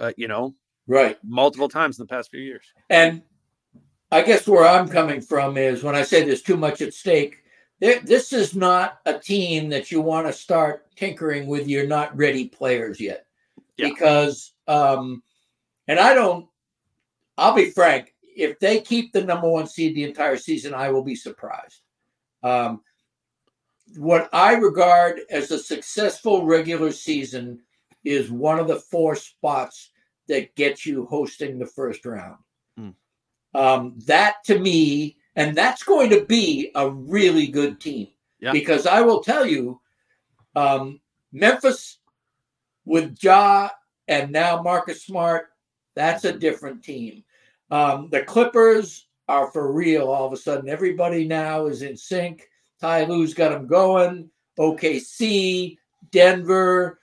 uh, you know, right, multiple times in the past few years. And I guess where I'm coming from is when I say there's too much at stake. This is not a team that you want to start tinkering with your not ready players yet, yeah. because, um, and I don't. I'll be frank if they keep the number one seed the entire season, I will be surprised. Um, what I regard as a successful regular season is one of the four spots that gets you hosting the first round. Mm. Um, that to me, and that's going to be a really good team yeah. because I will tell you, um, Memphis with Ja and now Marcus Smart, that's a different team. Um, the Clippers are for real all of a sudden. Everybody now is in sync. Ty Lue's got them going. OKC, Denver,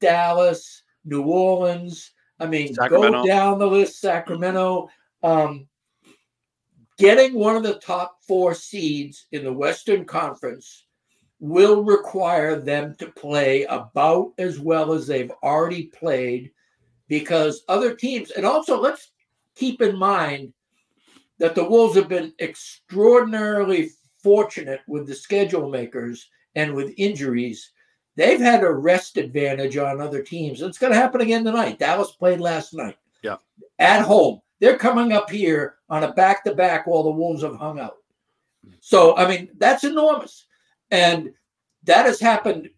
Dallas, New Orleans. I mean, Sacramento. go down the list. Sacramento. Um, getting one of the top four seeds in the Western Conference will require them to play about as well as they've already played because other teams, and also let's keep in mind that the Wolves have been extraordinarily fortunate with the schedule makers and with injuries. They've had a rest advantage on other teams. It's going to happen again tonight. Dallas played last night. Yeah. At home. They're coming up here on a back to back while the Wolves have hung out. So, I mean, that's enormous. And that has happened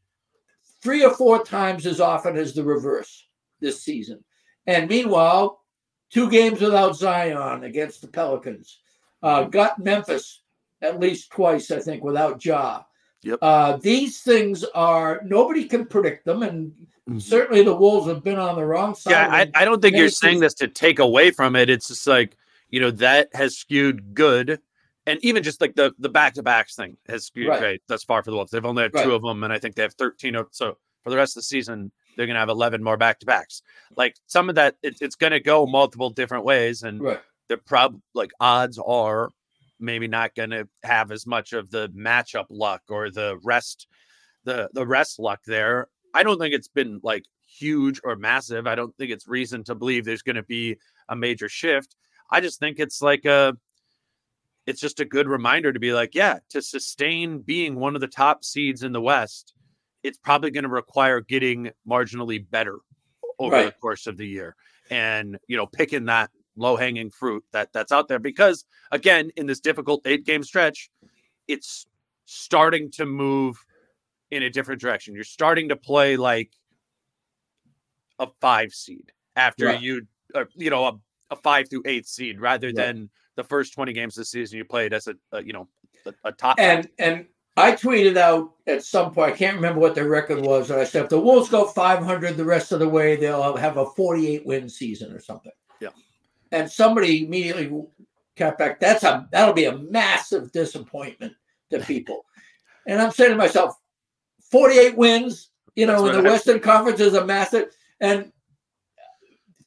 three or four times as often as the reverse this season. And meanwhile, two games without Zion against the Pelicans. Uh, got Memphis at least twice, I think, without Ja. Yep. Uh, these things are nobody can predict them, and mm-hmm. certainly the Wolves have been on the wrong side. Yeah, I, I don't think you're saying this to take away from it. It's just like you know that has skewed good, and even just like the the back to backs thing has skewed right. great thus far for the Wolves. They've only had right. two of them, and I think they have 13. Of, so for the rest of the season, they're going to have 11 more back to backs. Like some of that, it, it's going to go multiple different ways. And right. the prob like odds are maybe not going to have as much of the matchup luck or the rest the the rest luck there. I don't think it's been like huge or massive. I don't think it's reason to believe there's going to be a major shift. I just think it's like a it's just a good reminder to be like, yeah, to sustain being one of the top seeds in the West, it's probably going to require getting marginally better over right. the course of the year and, you know, picking that low hanging fruit that that's out there because again, in this difficult eight game stretch, it's starting to move in a different direction. You're starting to play like a five seed after right. you, uh, you know, a, a, five through eight seed rather right. than the first 20 games of the season you played as a, a you know, a, a top. And, and I tweeted out at some point, I can't remember what the record was. And I said, if the Wolves go 500 the rest of the way, they'll have a 48 win season or something. Yeah. And somebody immediately kept back. That's a, that'll be a massive disappointment to people. and I'm saying to myself, 48 wins, you know, in the Western Conference is a massive. And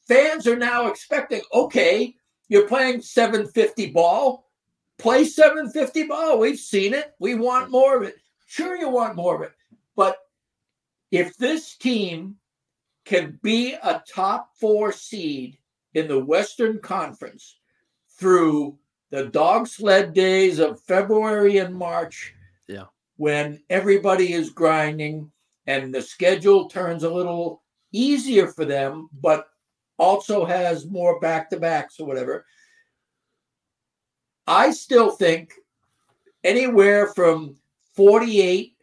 fans are now expecting, okay, you're playing 750 ball, play 750 ball. We've seen it. We want more of it. Sure, you want more of it. But if this team can be a top four seed in the Western Conference through the dog sled days of February and March, yeah, when everybody is grinding and the schedule turns a little easier for them, but also has more back to backs or whatever. I still think anywhere from 48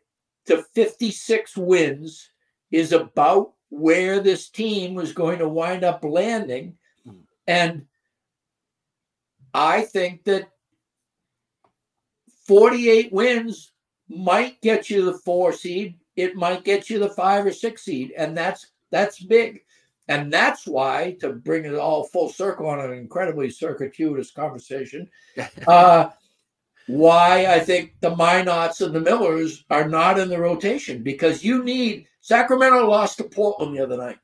to 56 wins is about where this team was going to wind up landing. And I think that 48 wins might get you the four seed. It might get you the five or six seed, and that's that's big. And that's why, to bring it all full circle on an incredibly circuitous conversation, uh, why I think the Minotts and the Millers are not in the rotation because you need Sacramento lost to Portland the other night.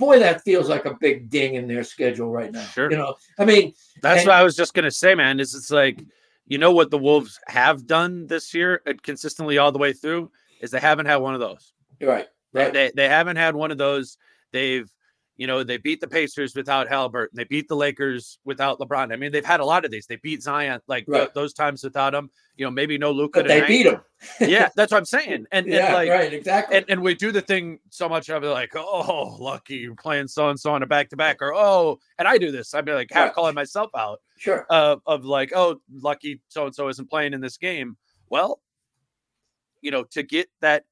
Boy, that feels like a big ding in their schedule right now. Sure. You know, I mean, that's and, what I was just gonna say, man. Is it's like you know what the Wolves have done this year uh, consistently all the way through is they haven't had one of those. Right. right. They, they, they haven't had one of those. They've, you know, they beat the Pacers without Halliburton. They beat the Lakers without LeBron. I mean, they've had a lot of these. They beat Zion like right. th- those times without him. You know, maybe no Luka. They beat him. yeah, that's what I'm saying. And, yeah, and like, right, exactly. And, and we do the thing so much of it, like, oh, lucky you're playing so and so on a back to back, or oh, and I do this. I'd be like half right. calling myself out. Sure. Uh, of like, oh, lucky so and so isn't playing in this game. Well, you know, to get that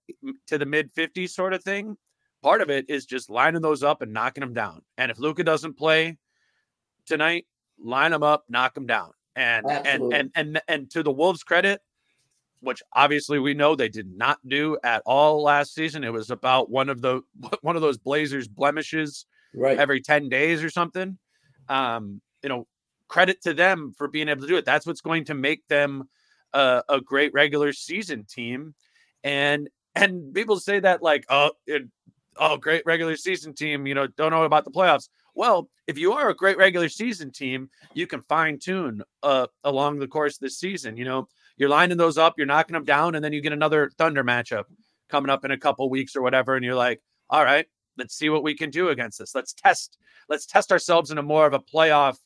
to the mid 50s sort of thing, part of it is just lining those up and knocking them down. And if Luka doesn't play tonight, line them up, knock them down. And and and and and to the Wolves' credit, which obviously we know they did not do at all last season. It was about one of the one of those Blazers blemishes right. every 10 days or something. Um, you know, credit to them for being able to do it. That's what's going to make them a, a great regular season team. And and people say that like, oh, it, oh, great regular season team, you know, don't know about the playoffs. Well, if you are a great regular season team, you can fine tune uh, along the course of the season. You know, you're lining those up, you're knocking them down, and then you get another Thunder matchup coming up in a couple weeks or whatever, and you're like, all right, let's see what we can do against this. Let's test, let's test ourselves in a more of a playoff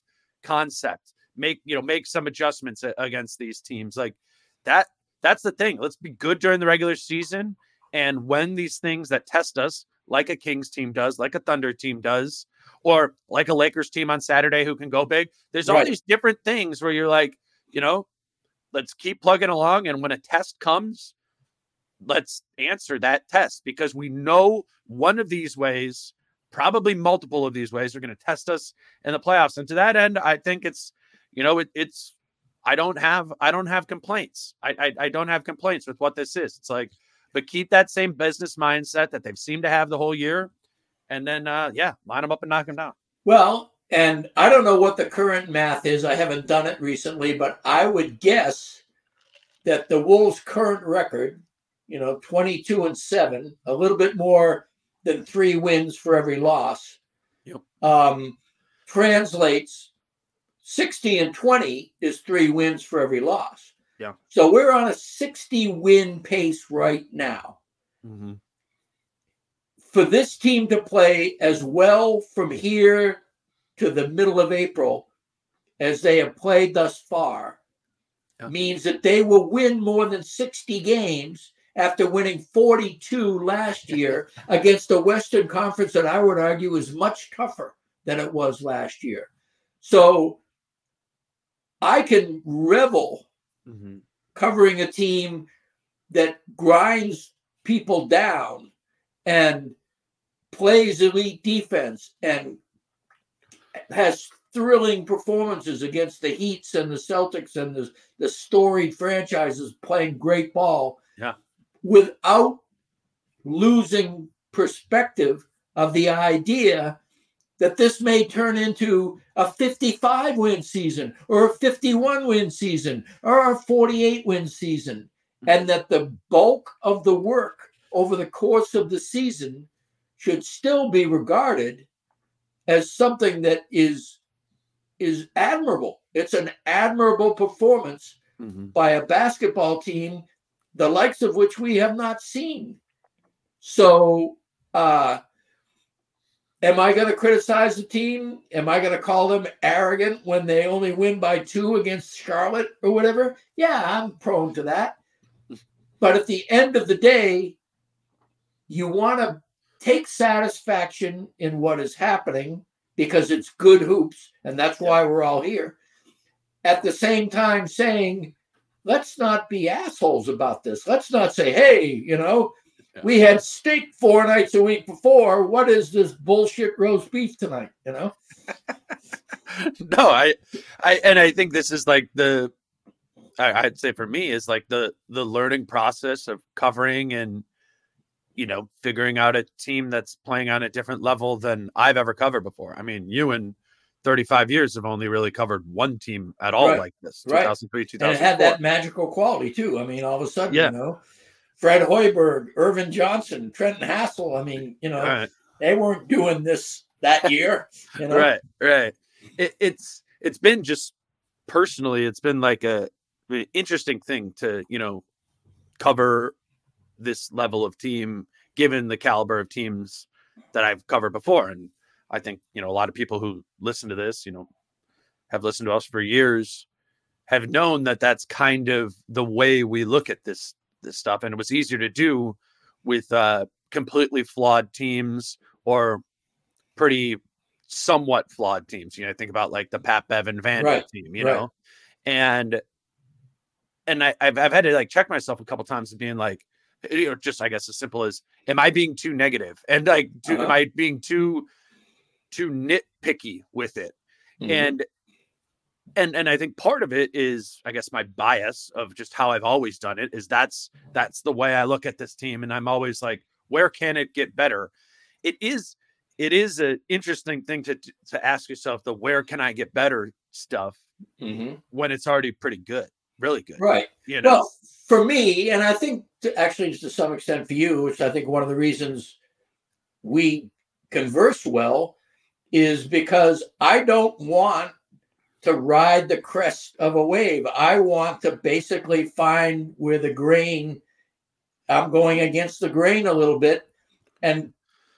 concept. Make you know, make some adjustments against these teams like that. That's the thing. Let's be good during the regular season, and when these things that test us like a Kings team does, like a Thunder team does, or like a Lakers team on Saturday who can go big. There's all these different things where you're like, you know, let's keep plugging along. And when a test comes, let's answer that test because we know one of these ways, probably multiple of these ways, are going to test us in the playoffs. And to that end, I think it's, you know, it, it's, I don't have, I don't have complaints. I, I, I don't have complaints with what this is. It's like, but keep that same business mindset that they've seemed to have the whole year. And then, uh, yeah, line them up and knock them down. Well, and I don't know what the current math is. I haven't done it recently, but I would guess that the Wolves' current record, you know, 22 and 7, a little bit more than three wins for every loss, yep. um, translates 60 and 20 is three wins for every loss. Yeah. So we're on a 60 win pace right now. Mm-hmm. For this team to play as well from here to the middle of April as they have played thus far Yeah. means that they will win more than 60 games after winning 42 last year against a Western Conference that I would argue is much tougher than it was last year. So I can revel Mm-hmm. covering a team that grinds people down and plays elite defense and has thrilling performances against the Heats and the Celtics and the, the storied franchises playing great ball. Yeah. Without losing perspective of the idea that this may turn into a 55 win season or a 51 win season or a 48 win season, and that the bulk of the work over the course of the season should still be regarded as something that is is admirable. It's an admirable performance Mm-hmm. by a basketball team, the likes of which we have not seen. So, uh, am I going to criticize the team? Am I going to call them arrogant when they only win by two against Charlotte or whatever? Yeah, I'm prone to that. But at the end of the day, you want to take satisfaction in what is happening because it's good hoops, and that's why we're all here. At the same time, saying, let's not be assholes about this. Let's not say, hey, you know, we had steak four nights a week before. What is this bullshit roast beef tonight? You know? no, I, I, and I think this is like the, I, I'd say for me is like the the learning process of covering and, you know, figuring out a team that's playing on a different level than I've ever covered before. I mean, you and 35 years have only really covered one team at all Right. like this. Right. 2003, And it had that magical quality too. I mean, all of a sudden, Yeah. you know, Fred Hoiberg, Ervin Johnson, Trenton Hassell. I mean, you know, Right. they weren't doing this that year. You know? right right it, it's it's been just personally it's been like a an interesting thing to you know cover this level of team given the caliber of teams that i've covered before and i think you know a lot of people who listen to this you know have listened to us for years have known that that's kind of the way we look at this this stuff and it was easier to do with uh completely flawed teams or pretty somewhat flawed teams. You know, think about like the Pat Bevan Van Right, team, you right. know, and and I, I've I've had to like check myself a couple times and being like, you know, just I guess as simple as, am I being too negative and like, am Uh-huh. I being too too nitpicky with it? Mhm. And and and I think part of it is, I guess, my bias of just how I've always done it is that's that's the way I look at this team, and I'm always like, where can it get better? It is it is an interesting thing to to ask yourself the where can I get better stuff Mhm. when it's already pretty good, really good. Right. You know, Well, for me, and I think to, actually to some extent for you, which I think one of the reasons we converse well is because I don't want to ride the crest of a wave. I want to basically find where the grain, I'm going against the grain a little bit. And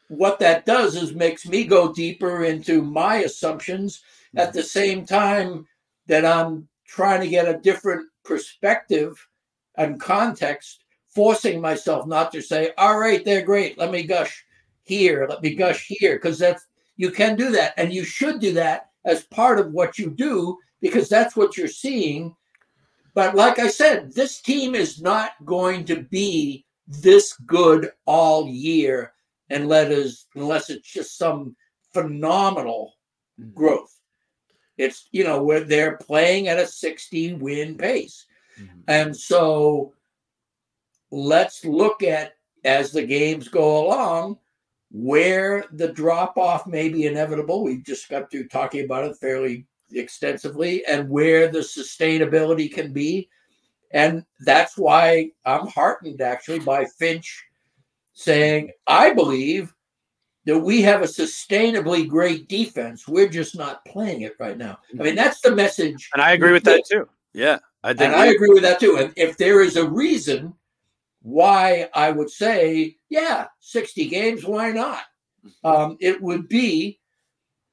what that does is makes me go deeper into my assumptions at the same time that I'm trying to get a different perspective and context, forcing myself not to say, all right, they're great. Let me gush here. Let me gush here. Because that's you can do that. And you should do that as part of what you do, because that's what you're seeing. But like I said, this team is not going to be this good all year unless unless it's just some phenomenal growth. It's you know where they're playing at a 60 win pace. Mhm. And so let's look at as the games go along where the drop off may be inevitable. We just got through talking about it fairly extensively and where the sustainability can be. And that's why I'm heartened actually by Finch saying, I believe that we have a sustainably great defense. We're just not playing it right now. I mean, that's the message. And I agree with that too. Yeah. I think and I agree with that too. And if there is a reason why I would say, yeah, 60 games, why not? Um, it would be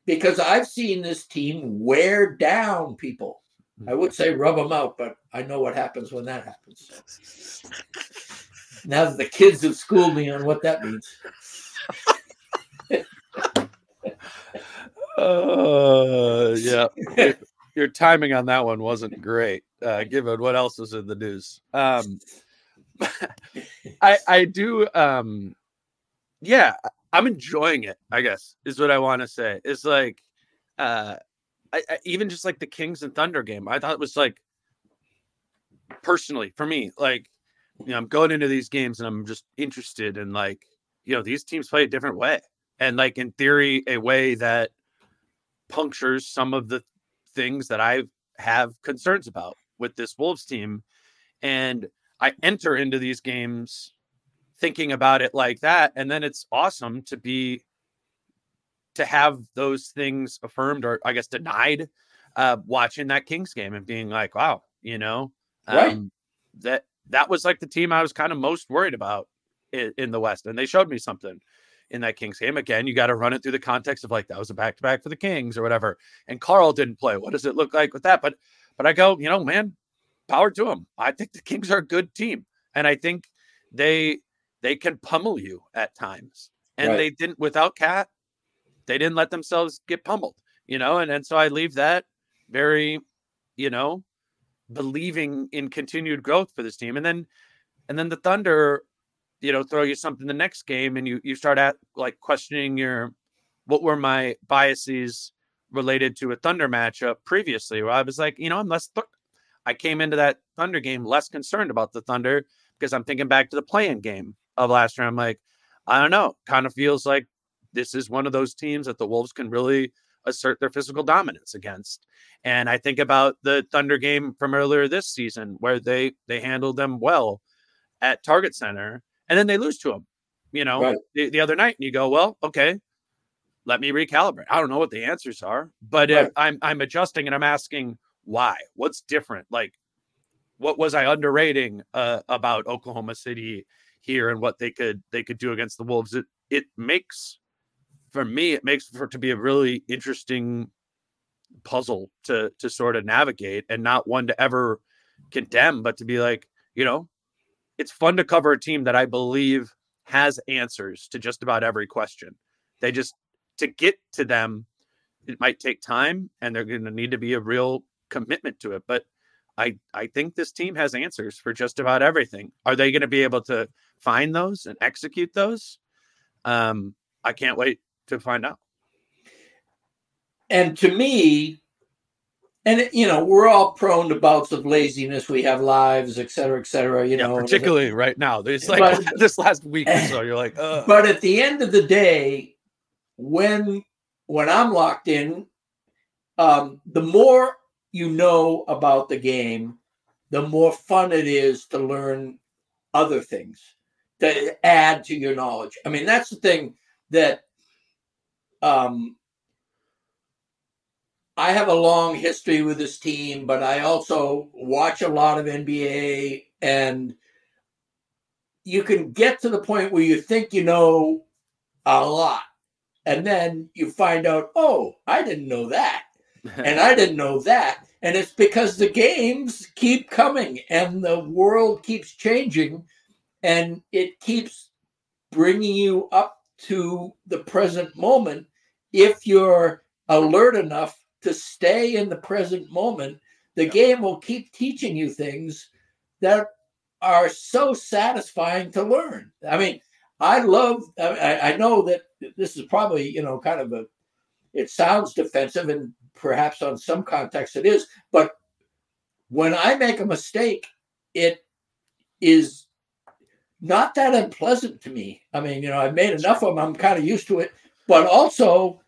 because I've seen this team wear down people. I would say rub them out, but I know what happens when that happens. now that the kids have schooled me on what that means. uh, yeah. Your, your, timing on that one wasn't great, uh, given what else is in the news. Um, I I do um, yeah, I'm enjoying it. I guess is what I want to say. It's like, uh, I, I, even just like the Kings and Thunder game. I thought it was like, personally for me, like, you know, I'm going into these games and I'm just interested in like, you know, these teams play a different way, and like in theory, a way that punctures some of the things that I have concerns about with this Wolves team, and I enter into these games thinking about it like that and then it's awesome to be to have those things affirmed or i guess denied uh watching that kings game and being like wow you know? Right. Um, that that was like the team i was kind of most worried about in, in the west and they showed me something in that kings game. Again you got to run it through the context of like that was a back-to-back for the kings or whatever and Karl didn't play. What does it look like with that? But but i go you know man power to them i think the kings are a good team and i think they they can pummel you at times. And right. they didn't without KAT, they didn't let themselves get pummeled, you know, and, and so I leave that very, you know, believing in continued growth for this team. And then and then the Thunder, you know, throw you something the next game and you you start at like questioning your what were my biases related to a Thunder matchup previously, where I was like, you know, I'm less th- I came into that Thunder game less concerned about the Thunder because I'm thinking back to the play-in game of last year. I'm like, I don't know. Kind of feels like this is one of those teams that the Wolves can really assert their physical dominance against. And I think about the Thunder game from earlier this season where they they handled them well at Target Center and then they lose to them, you know, right. the, the, other night and you go, well, okay, let me recalibrate. I don't know what the answers are, but right. I'm I'm adjusting and I'm asking why? What's different? Like what was I underrating uh, about Oklahoma City here and what they could they could do against the Wolves. It it makes for me it makes for it to be a really interesting puzzle to to sort of navigate and not one to ever condemn, but to be like, you know, it's fun to cover a team that I believe has answers to just about every question. They just to get to them, it might take time and they're going to need to be a real commitment to it. But I I think this team has answers for just about everything. Are they going to be able to find those and execute those? Um, I can't wait to find out. And to me, and you know, we're all prone to bouts of laziness. We have lives, et cetera, et cetera. You yeah, know, particularly right now. It's like but, this last week or so. You're like, Ugh. but at the end of the day, when when I'm locked in, um, the more you know about the game, the more fun it is to learn other things to add to your knowledge. I mean, that's the thing that um, I have a long history with this team, but I also watch a lot of NBA and you can get to the point where you think you know a lot and then you find out, oh, I didn't know that and I didn't know that. And it's because the games keep coming and the world keeps changing and it keeps bringing you up to the present moment if you're alert enough to stay in the present moment. The game will keep teaching you things that are so satisfying to learn. I mean i love i, I know that this is probably you know kind of a it sounds defensive and perhaps on some context it is but when i make a mistake it is not that unpleasant to me. I mean, you know, I've made enough of them. I'm kind of used to it. But also,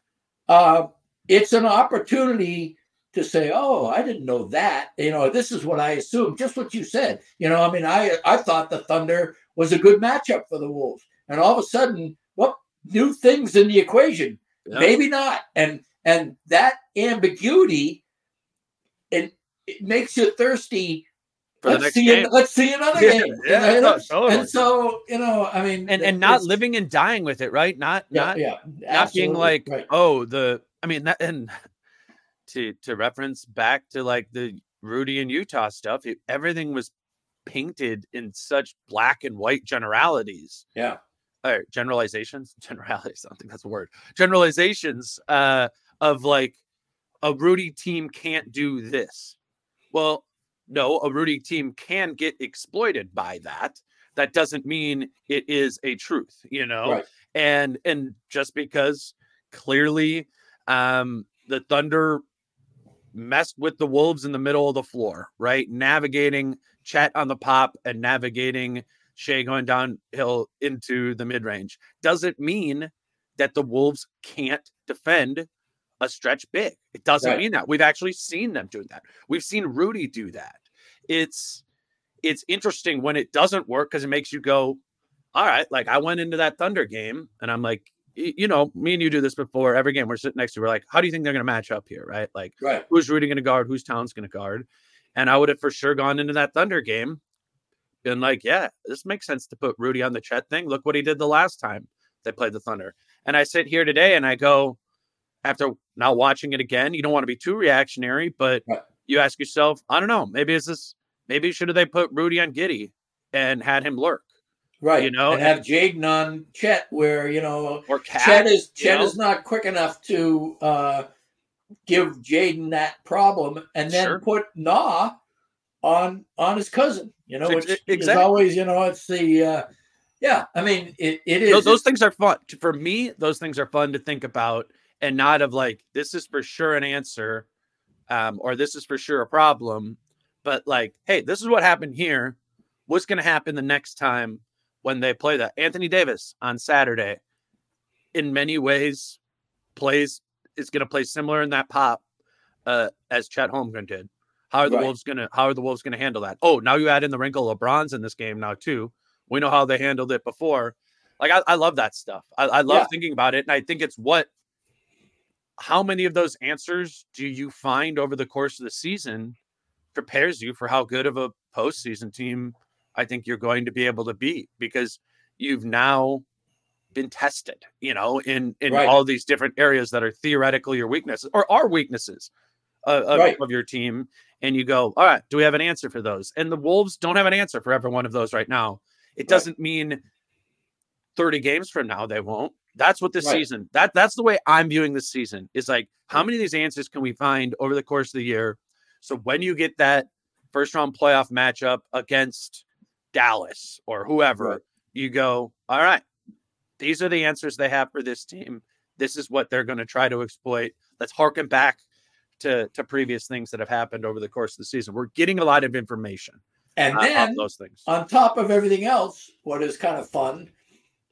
uh, it's an opportunity to say, "Oh, I didn't know that." You know, this is what I assumed. Just what you said. You know, I mean, I I thought the Thunder was a good matchup for the Wolves, and all of a sudden, well, new things in the equation. Yeah. Maybe not. And and that ambiguity it, it makes you thirsty. For let's see game. an- let's see another Yeah, game. yeah, know? no, totally. And so, you know, I mean and and not living and dying with it, right? Not yeah, not yeah, not being like, right. oh, the I mean that and to to reference back to like the Rudy and Utah stuff, it, everything was painted in such black and white generalities yeah. or generalizations, generalities. I don't think that's a word. Generalizations uh, of like a Rudy team can't do this. Well, no, a Rudy team can get exploited by that. That doesn't mean it is a truth, you know. Right. And and just because clearly um, the Thunder messed with the Wolves in the middle of the floor, right? Navigating Chet on the pop and navigating Shai going downhill into the mid range doesn't mean that the Wolves can't defend a stretch big. It doesn't Right. mean that. We've actually seen them do that. We've seen Rudy do that. It's it's interesting when it doesn't work because it makes you go, all right, like I went into that Thunder game and I'm like, you know, me and you do this before every game. We're sitting next to, we're like, how do you think they're going to match up here, right? Like, Right. who's Rudy going to guard? Who's Towns going to guard? And I would have for sure gone into that Thunder game, been like, yeah, this makes sense to put Rudy on the Chet thing. Look what he did the last time they played the Thunder. And I sit here today and I go, after now watching it again, you don't want to be too reactionary, but Right. you ask yourself, I don't know, maybe is this, maybe should have they put Rudy on Giddey and had him lurk Right. You know, and have Jaden on Chet where, you know, or KAT? Chet is Chet know? is not quick enough to uh, give Jaden that problem, and then Sure. put Nah on on his cousin. You know, which is always you know it's the uh, yeah. I mean, it, it is those, those things are fun for me those things are fun to think about and not of like this is for sure an answer um, or this is for sure a problem but like hey this is what happened here what's going to happen the next time when they play that anthony davis on saturday in many ways plays is going to play similar in that pop uh, as chet holmgren did how are the Right. wolves going to how are the wolves going to handle that oh now you add in the wrinkle lebron's in this game now too we know how they handled it before like I, I love that stuff. I, I love Yeah. thinking about it, and I think it's what. How many of those answers do you find over the course of the season prepares you for how good of a postseason team I think you're going to be able to be because you've now been tested, you know, in in Right. all these different areas that are theoretically your weaknesses or are weaknesses of, of, Right. of your team, and you go, all right, do we have an answer for those? And the Wolves don't have an answer for every one of those right now. It doesn't mean 30 games from now they won't. That's what this Right. season. That that's the way I'm viewing this season. Is like how many of these answers can we find over the course of the year? So when you get that first round playoff matchup against Dallas or whoever, Right. you go, all right, these are the answers they have for this team. This is what they're going to try to exploit. Let's harken back to to previous things that have happened over the course of the season. We're getting a lot of information and uh, then those things. on top of everything else, what is kind of fun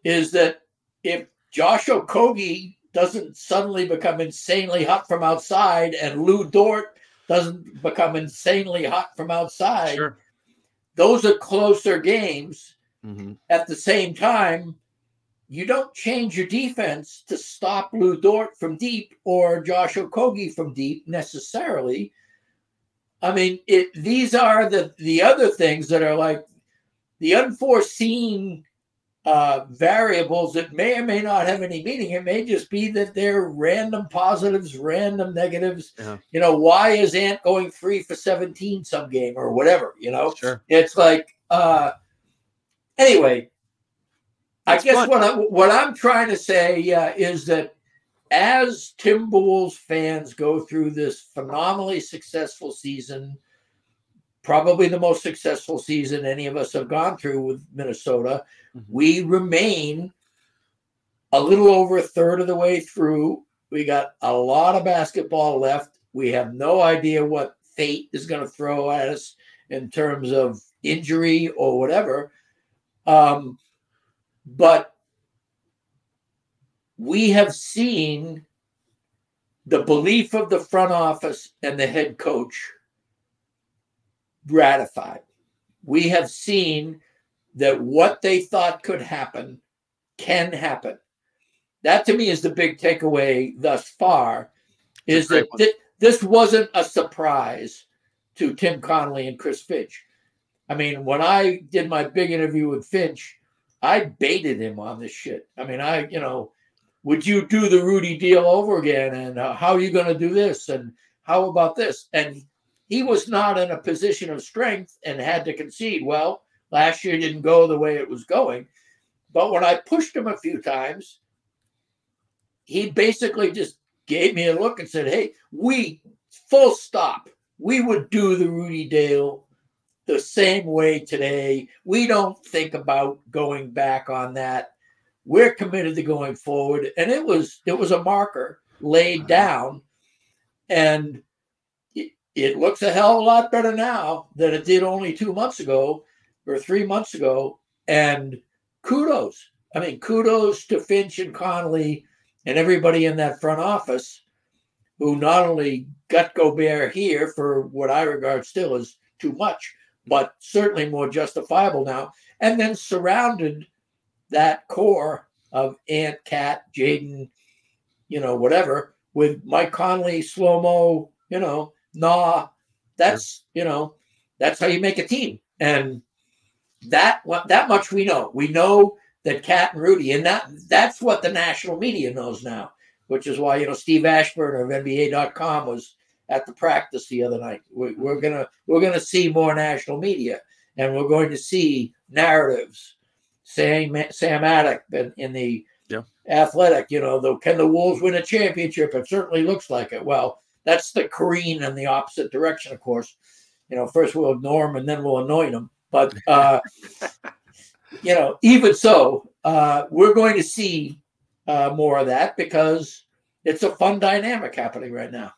is that if Josh Okogie doesn't suddenly become insanely hot from outside and Lu Dort doesn't become insanely hot from outside, Sure. those are closer games. Mhm. At the same time, you don't change your defense to stop Lu Dort from deep or Josh Okogie from deep necessarily. I mean, it these are the the other things that are like the unforeseen uh, variables that may or may not have any meaning. It may just be that they're random positives, random negatives. Yeah. You know, why is Ant going three for 17 some game or whatever? You know, Sure. it's like, uh, anyway, I guess fun. what, I, what I'm trying to say uh, is that as Timberwolves fans go through this phenomenally successful season, probably the most successful season any of us have gone through with Minnesota, Mhm. we remain a little over a third of the way through. We got a lot of basketball left. We have no idea what fate is going to throw at us in terms of injury or whatever. Um, but we have seen the belief of the front office and the head coach ratified. We have seen that what they thought could happen can happen. that to me is the big takeaway thus far is that thi- this wasn't a surprise to Tim Connolly and Chris Finch. I mean, when I did my big interview with Finch, I baited him on this shit. I mean, I, you know, would you do the Rudy deal over again? And uh, how are you going to do this? And how about this? And he was not in a position of strength and had to concede. Well, last year didn't go the way it was going. But when I pushed him a few times, he basically just gave me a look and said, Hey, we full stop. We would do the Rudy Dale the same way today. We don't think about going back on that. We're committed to going forward. And it was it was a marker laid uh-huh. down. And it, looks a hell of a lot better now than it did only two months ago or three months ago. And kudos. I mean, kudos to Finch and Connolly and everybody in that front office who not only got Gobert here for what I regard still as too much, but certainly more justifiable now, and then surrounded that core of Ant, KAT, Jaden, you know, whatever, with Mike Conley, slow mo, you know, nah. That's you know, that's how you make a team, and that what that much we know. We know that KAT and Rudy, and that that's what the national media knows now, which is why you know Steve Aschburner of NBA.com was at the practice the other night. We, we're gonna we're gonna see more national media, and we're going to see narratives. Sam Sam Amick in, in the Yeah. athletic, you know, the can the Wolves win a championship? It certainly looks like it. Well, that's the careen in the opposite direction, of course. You know, first we'll ignore them and then we'll anoint them. But uh, you know, even so, uh, we're going to see uh, more of that because it's a fun dynamic happening right now.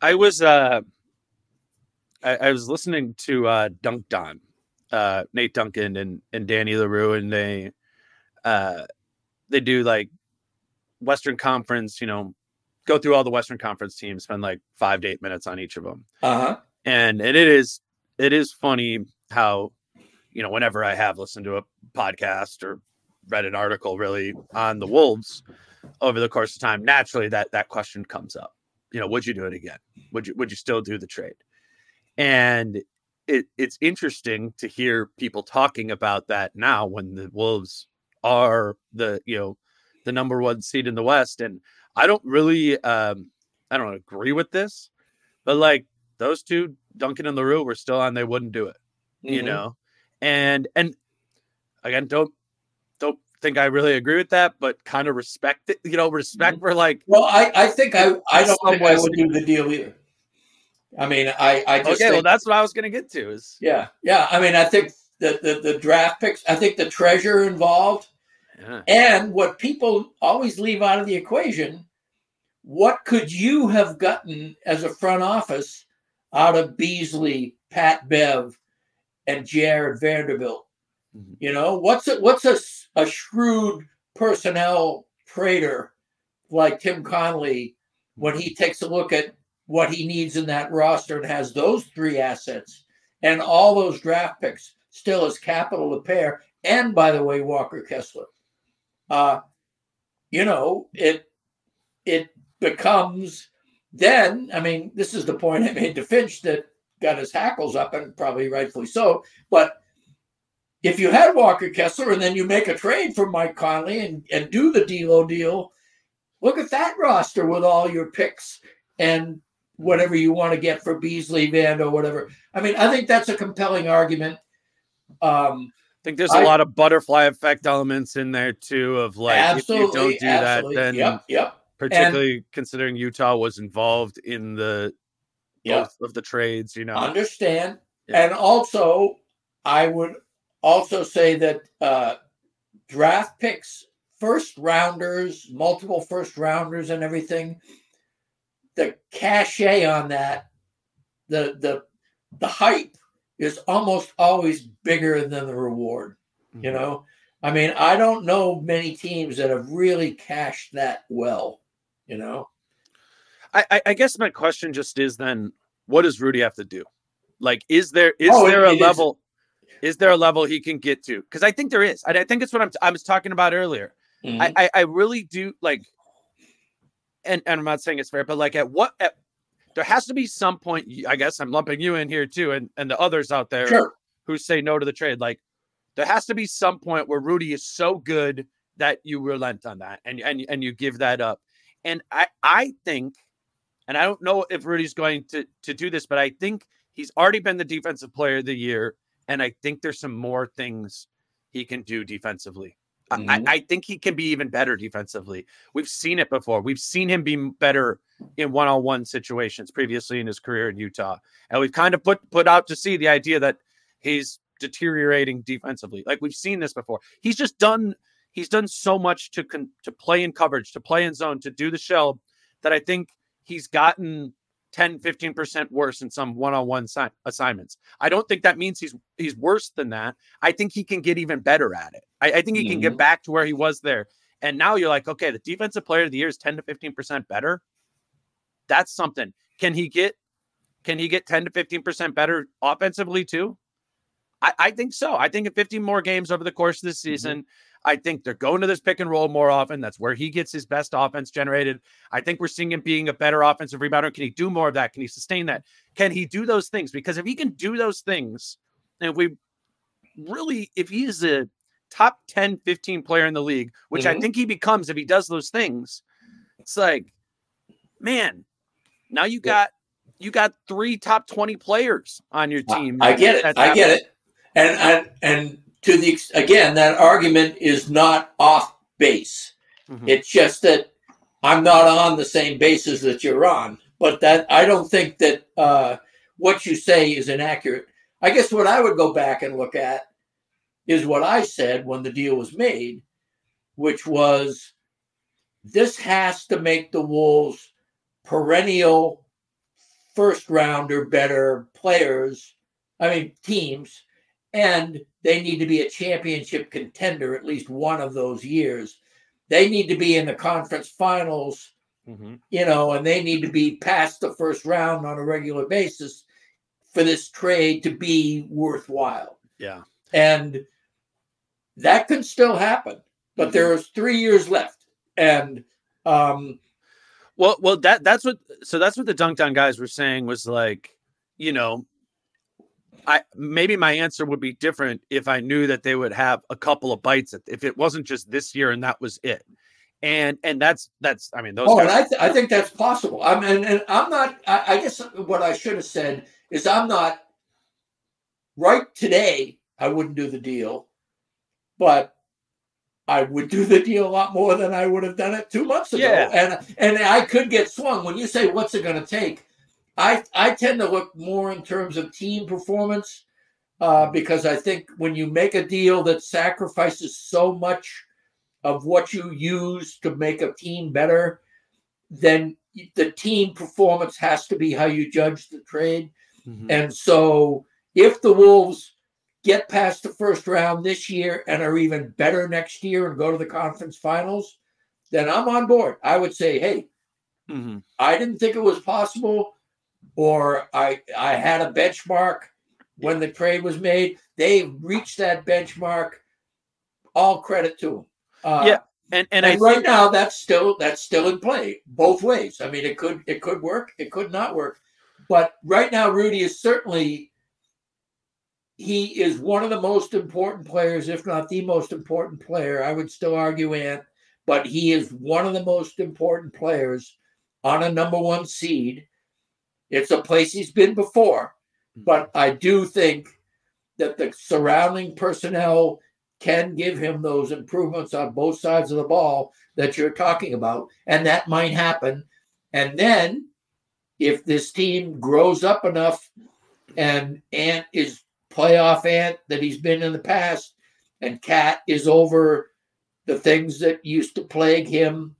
I was uh I, I was listening to uh Dunc'd On, uh Nate Duncan and, and Danny Leroux and they uh they do like Western Conference, you know, go through all the Western Conference teams, spend like five to eight minutes on each of them. Uh huh. And and it is it is funny how, you know, whenever I have listened to a podcast or read an article really on the Wolves over the course of time, naturally that that question comes up. You know, would you do it again? Would you would you still do the trade? And it it's interesting to hear people talking about that now when the Wolves are the you know the number one seed in the West. And I don't really um I don't agree with this, but like those two, Duncan and Leroux, were still on, they wouldn't do it you Mhm. know and and again don't don't think i really agree with that but kind of respect it you know respect for like Well, I, I think I, I don't think I would do the deal either. I mean, I, I just okay well that's what i was gonna get to is yeah, yeah. I mean, I think the, the the draft picks. I think the treasure involved, yeah. and what people always leave out of the equation. What could you have gotten as a front office out of Beasley, Pat Bev, and Jarred Vanderbilt? Mhm. You know, what's a, what's a, a shrewd personnel trader like Tim Connolly when he takes a look at what he needs in that roster and has those three assets and all those draft picks still as capital to pair. And by the way, Walker Kessler, uh, you know, it it becomes then. I mean, this is the point I made to Finch that got his hackles up, and probably rightfully so. But if you had Walker Kessler and then you make a trade for Mike Conley and, and do the D'Lo deal, look at that roster with all your picks and whatever you want to get for Beasley, Vando, whatever. I mean, I think that's a compelling argument. Um, think there's I- a lot of butterfly effect elements in there too of like if you don't do that then yep, yep, particularly considering utah was involved in the yep. both of the trades you know Understand, Yeah. and also I would also say that uh, draft picks, first rounders, multiple first rounders, and everything. The cachet on that, the the the hype is almost always bigger than the reward. You Mhm. know, I mean, I don't know many teams that have really cashed that well. You know, I, I guess my question just is then what does Rudy have to do? Like, is there is Oh, it- there a it is- level? Is there a level he can get to? Because I think there is. I, I think it's what I'm I was talking about earlier. Mm-hmm. I, I, I really do like, and and I'm not saying it's fair, but like at what at there has to be some point. I guess I'm lumping you in here too, and and the others out there sure. who say no to the trade. Like there has to be some point where Rudy is so good that you relent on that and and and you give that up. And I I think, and I don't know if Rudy's going to to do this, but I think he's already been the defensive player of the year, and I think there's some more things he can do defensively. Mm-hmm. I, I, think he can be even better defensively. We've seen it before. We've seen him be better in one-on-one situations previously in his career in Utah, and we've kind of put put out to see the idea that he's deteriorating defensively. Like we've seen this before. He's just done. He's done so much to con- to play in coverage, to play in zone, to do the shell that I think he's gotten 10 15% worse in some one-on-one si- assignments i don't think that means he's he's worse than that i think he can get even better at it i, I think he mm-hmm. can get mm-hmm. back to where he was there and now you're like okay the defensive player of the year is 10 to 15% better that's something can he get can he get 10 to 15% better offensively too I, I think so. I think in 15 more games over the course of this mm-hmm. season, mm-hmm. I think they're going to this pick and roll more often. That's where he gets his best offense generated. I think we're seeing him being a better offensive rebounder. Can he do more of that? Can he sustain that? Can he do those things? Because if he can do those things, and if we really, if he is a top 10, 15 player in the league, which mm-hmm. I think he becomes if he does those things, it's like, man, now you got you got three top 20 players on your team. I, I get it. I get it. And and and to the again, that argument is not off base. Mm-hmm. It's just that I'm not on the same basis that you're on. But that I don't think that uh, what you say is inaccurate. I guess what I would go back and look at is what I said when the deal was made, which was this has to make the Wolves perennial first rounder better players, I mean teams, and they need to be a championship contender at least one of those years. They need to be in the conference finals, mm-hmm. you know, and they need to be past the first round on a regular basis for this trade to be worthwhile. Yeah. And that can still happen, but mm-hmm. there's three years left. And um well well that that's what so that's what the Dunc'd On guys were saying was like, you know, I maybe my answer would be different if I knew that they would have a couple of bites at, if it wasn't just this year and that was it. And and that's that's I mean those. Oh, guys- and I th- I think that's possible. I mean, and I'm not. I, I guess what I should have said is I'm not right today. I wouldn't do the deal, but I would do the deal a lot more than I would have done it two months ago. Yeah. And and I could get swung. When you say what's it going to take, I I tend to look more in terms of team performance uh, because I think when you make a deal that sacrifices so much of what you use to make a team better, then the team performance has to be how you judge the trade. Mm-hmm. And so if the Wolves get past the first round this year and are even better next year and go to the conference finals, then I'm on board. I would say, hey, mm-hmm. I didn't think it was possible or I I had a benchmark when the trade was made. They reached that benchmark. All credit to them. Uh, yeah, and and, and right think- now that's still that's still in play both ways. I mean, it could it could work, it could not work, but right now Rudy is certainly he is one of the most important players, if not the most important player. I would still argue Ant, but he is one of the most important players on a number one seed it's a place he's been before, hmm. but I do think that the surrounding personnel can give him those improvements on both sides of the ball that you're talking about. And that might happen. And then if this team grows up enough and Ant is playoff Ant that he's been in the past, and KAT is over the things that used to plague him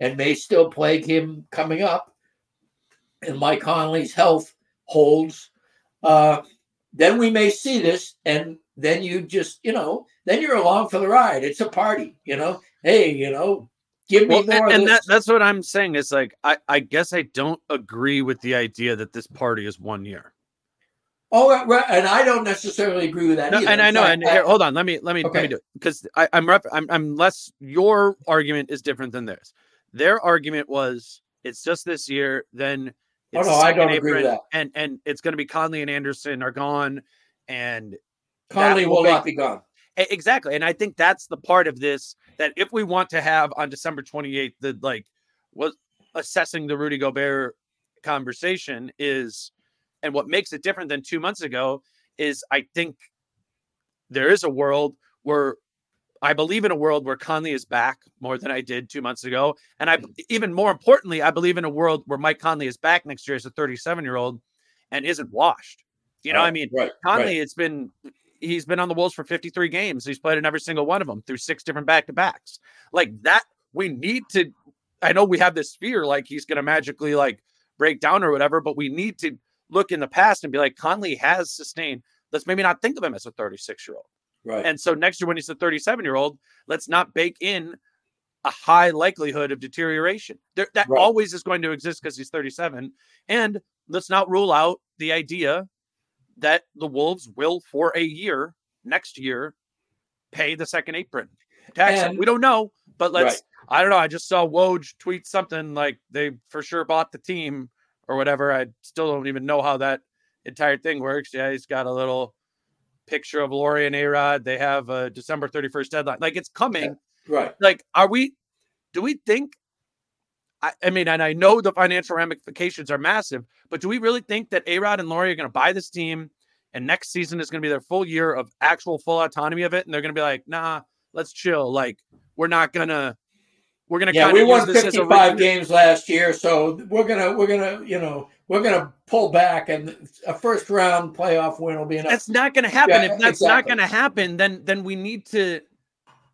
and may still plague him coming up, and Mike Conley's health holds, uh, then we may see this. And then you just, you know, then you're along for the ride. It's a party, you know. Hey, you know, give me well, more. And, and that, that's what I'm saying. Is like I, I guess I don't agree with the idea that this party is one year. Oh, right, and I don't necessarily agree with that. No, either. and I know, and here, hold on, let me let me let me do it because I'm rep, I'm I'm less. Your argument is different than theirs. Their argument was it's just this year. Then Oh, no, I don't agree with that. And and it's going to be Conley and Anderson are gone, and Conley will will not be gone. Exactly. And I think that's the part of this that if we want to have on December 28th, the like was assessing the Rudy Gobert conversation is, and what makes it different than two months ago is I think there is a world where I believe in a world where Conley is back more than I did two months ago. And I mm. even more importantly, I believe in a world where Mike Conley is back next year as a 37 year old and isn't washed. You know, what I mean, right, Conley, it's been he's been on the Wolves for 53 games. He's played in every single one of them through six different back to backs. Like mm. that, we need to. I know we have this fear like he's going to magically like break down or whatever, but we need to look in the past and be like Conley has sustained. Let's maybe not think of him as a 36 year old. Right. And so next year when he's a 37 year old, let's not bake in a high likelihood of deterioration. There, that Right. always is going to exist because he's 37. And let's not rule out the idea that the Wolves will, for a year next year, pay the second apron tax. And- we don't know, but let's. Right. I don't know. I just saw Woj tweet something like they for sure bought the team or whatever. I still don't even know how that entire thing works. Yeah, he's got a little picture of Lore and A-Rod. They have a December 31st deadline. Like it's coming. right. Like, are we, do we think, I, I mean, and I know the financial ramifications are massive, but do we really think that A-Rod and Lore are going to buy this team and next season is going to be their full year of actual full autonomy of it? And they're going to be like, nah, let's chill. Like, we're not going to, we're going to Yeah, we won use this as a 55 games last year, so we're gonna we're gonna you know we're gonna pull back, and a first round playoff win will be enough. That's not going to happen. Yeah, if that's not going to happen, then then we need to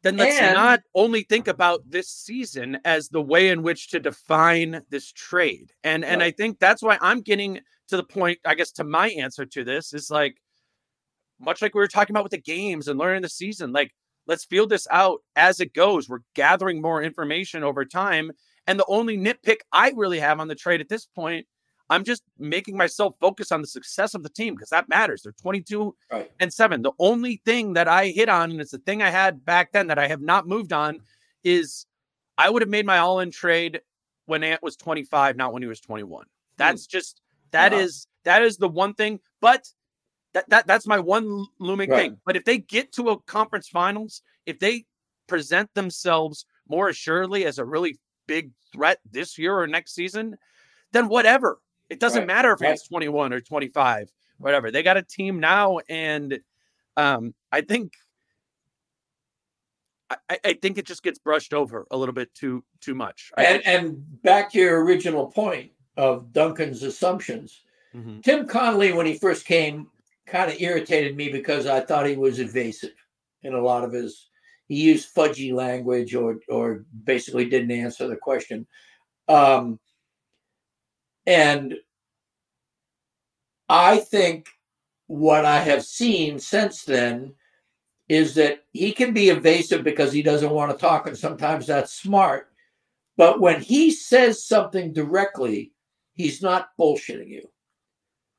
then let's And- not only think about this season as the way in which to define this trade. And and I think that's why I'm getting to the point, I guess, to my answer to this is like much like we were talking about with the games and learning the season, like let's feel this out as it goes. We're gathering more information over time. And the only nitpick I really have on the trade at this point, I'm just making myself focus on the success of the team because that matters. They're 22 Right. and seven. The only thing that I hit on, and it's the thing I had back then that I have not moved on, is I would have made my all in trade when Ant was 25, not when he was 21. Hmm. That's just that Yeah. is that is the one thing. But that, that that's my one looming Right. thing. But if they get to a conference finals, if they present themselves more assuredly as a really big threat this year or next season, then whatever. It doesn't Right. matter if Right. it's 21 or 25, whatever. They got a team now, and um, I think I- I, think it just gets brushed over a little bit too too much. And and back to your original point of Duncan's assumptions. Mhm. Tim Connolly, when he first came, kind of irritated me because I thought he was evasive in a lot of his. He used fudgy language or or basically didn't answer the question. Um, and I think what I have seen since then is that he can be evasive because he doesn't want to talk, and sometimes that's smart. But when he says something directly, he's not bullshitting you.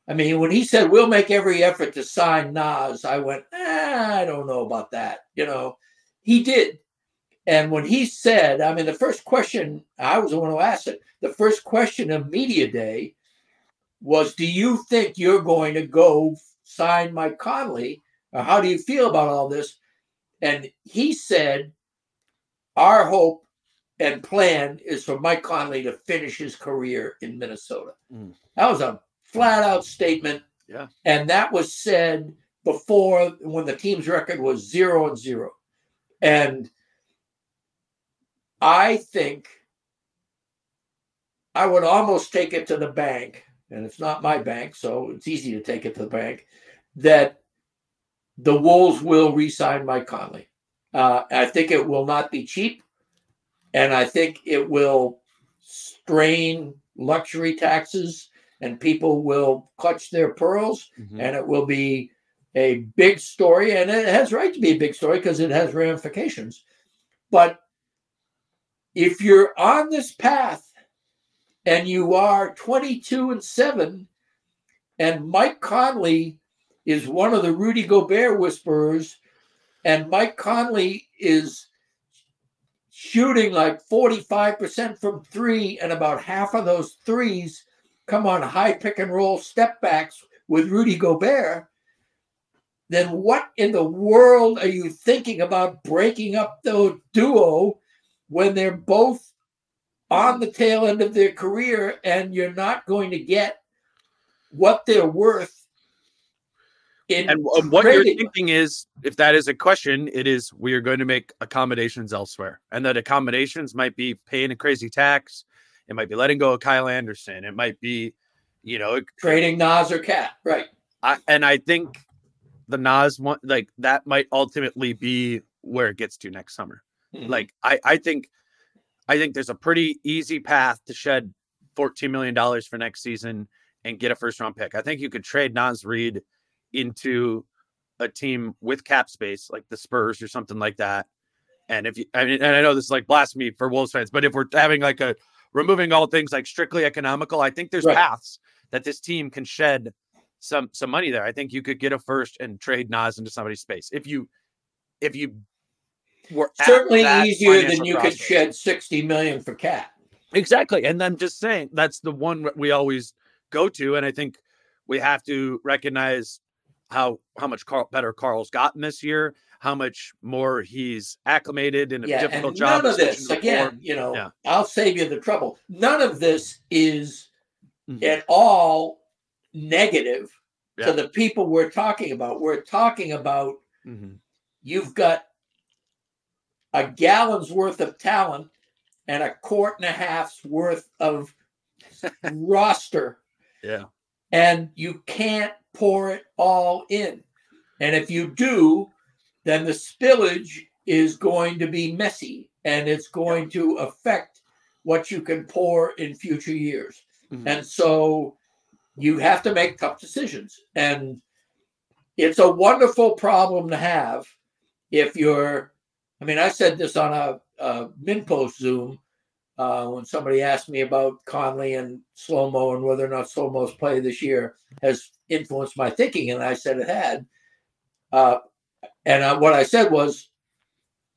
I mean, when he said we'll make every effort to sign Naz, I went, ah, I don't know about that. You know, he did. And when he said, I mean, the first question, I was the one who asked it. The first question of Media Day was, Do you think you're going to go sign Mike Conley? Or how do you feel about all this? And he said, Our hope and plan is for Mike Conley to finish his career in Minnesota. Mm. That was a flat out statement. Yeah. And that was said before when the team's record was zero and zero. And I think I would almost take it to the bank, and it's not my bank, so it's easy to take it to the bank, that the Wolves will re sign Mike Conley. Uh, I think it will not be cheap, and I think it will strain luxury taxes, and people will clutch their pearls, Mhm. and it will be a big story, and it has right to be a big story because it has ramifications. But if you're on this path and you are 22 and 7 and Mike Conley is one of the Rudy Gobert whisperers, and Mike Conley is shooting like 45% from three, and about half of those threes come on high pick and roll step backs with Rudy Gobert, then what in the world are you thinking about breaking up the duo when they're both on the tail end of their career and you're not going to get what they're worth and um, what you're thinking is, if that is a question, it is we are going to make accommodations elsewhere, and that accommodations might be paying a crazy tax, it might be letting go of Kyle Anderson, it might be, you know, trading Naz or KAT, right? I, and I think the Naz one, like that, might ultimately be where it gets to next summer. Mm-hmm. Like I, I think, I think there's a pretty easy path to shed 14 million dollars for next season and get a first round pick. I think you could trade Naz Reid into a team with cap space like the Spurs or something like that. And if you, I mean, and I know this is like blasphemy for Wolves fans, but if we're having like a removing all things like strictly economical, I think there's right. paths that this team can shed some some money there. I think you could get a first and trade Naz into somebody's space if you if you were certainly easier than you could shed sixty million for KAT. Exactly, and I'm just saying that's the one we always go to, and I think we have to recognize how how much Karl, better Karl's gotten this year, how much more he's acclimated in a yeah, difficult job. None of this, again, you know, yeah. I'll save you the trouble. None of this is mm-hmm. at all negative yeah. to the people we're talking about. We're talking about mm-hmm. you've got a gallon's worth of talent and a quart and a half's worth of roster. Yeah. And you can't pour it all in. And if you do, then the spillage is going to be messy and it's going to affect what you can pour in future years. Mm-hmm. And so you have to make tough decisions. And it's a wonderful problem to have if you're, I mean, I said this on a, a Post Zoom uh, when somebody asked me about Conley and slow mo and whether or not slow mo's play this year has influenced my thinking, and I said it had. Uh, and uh, what I said was,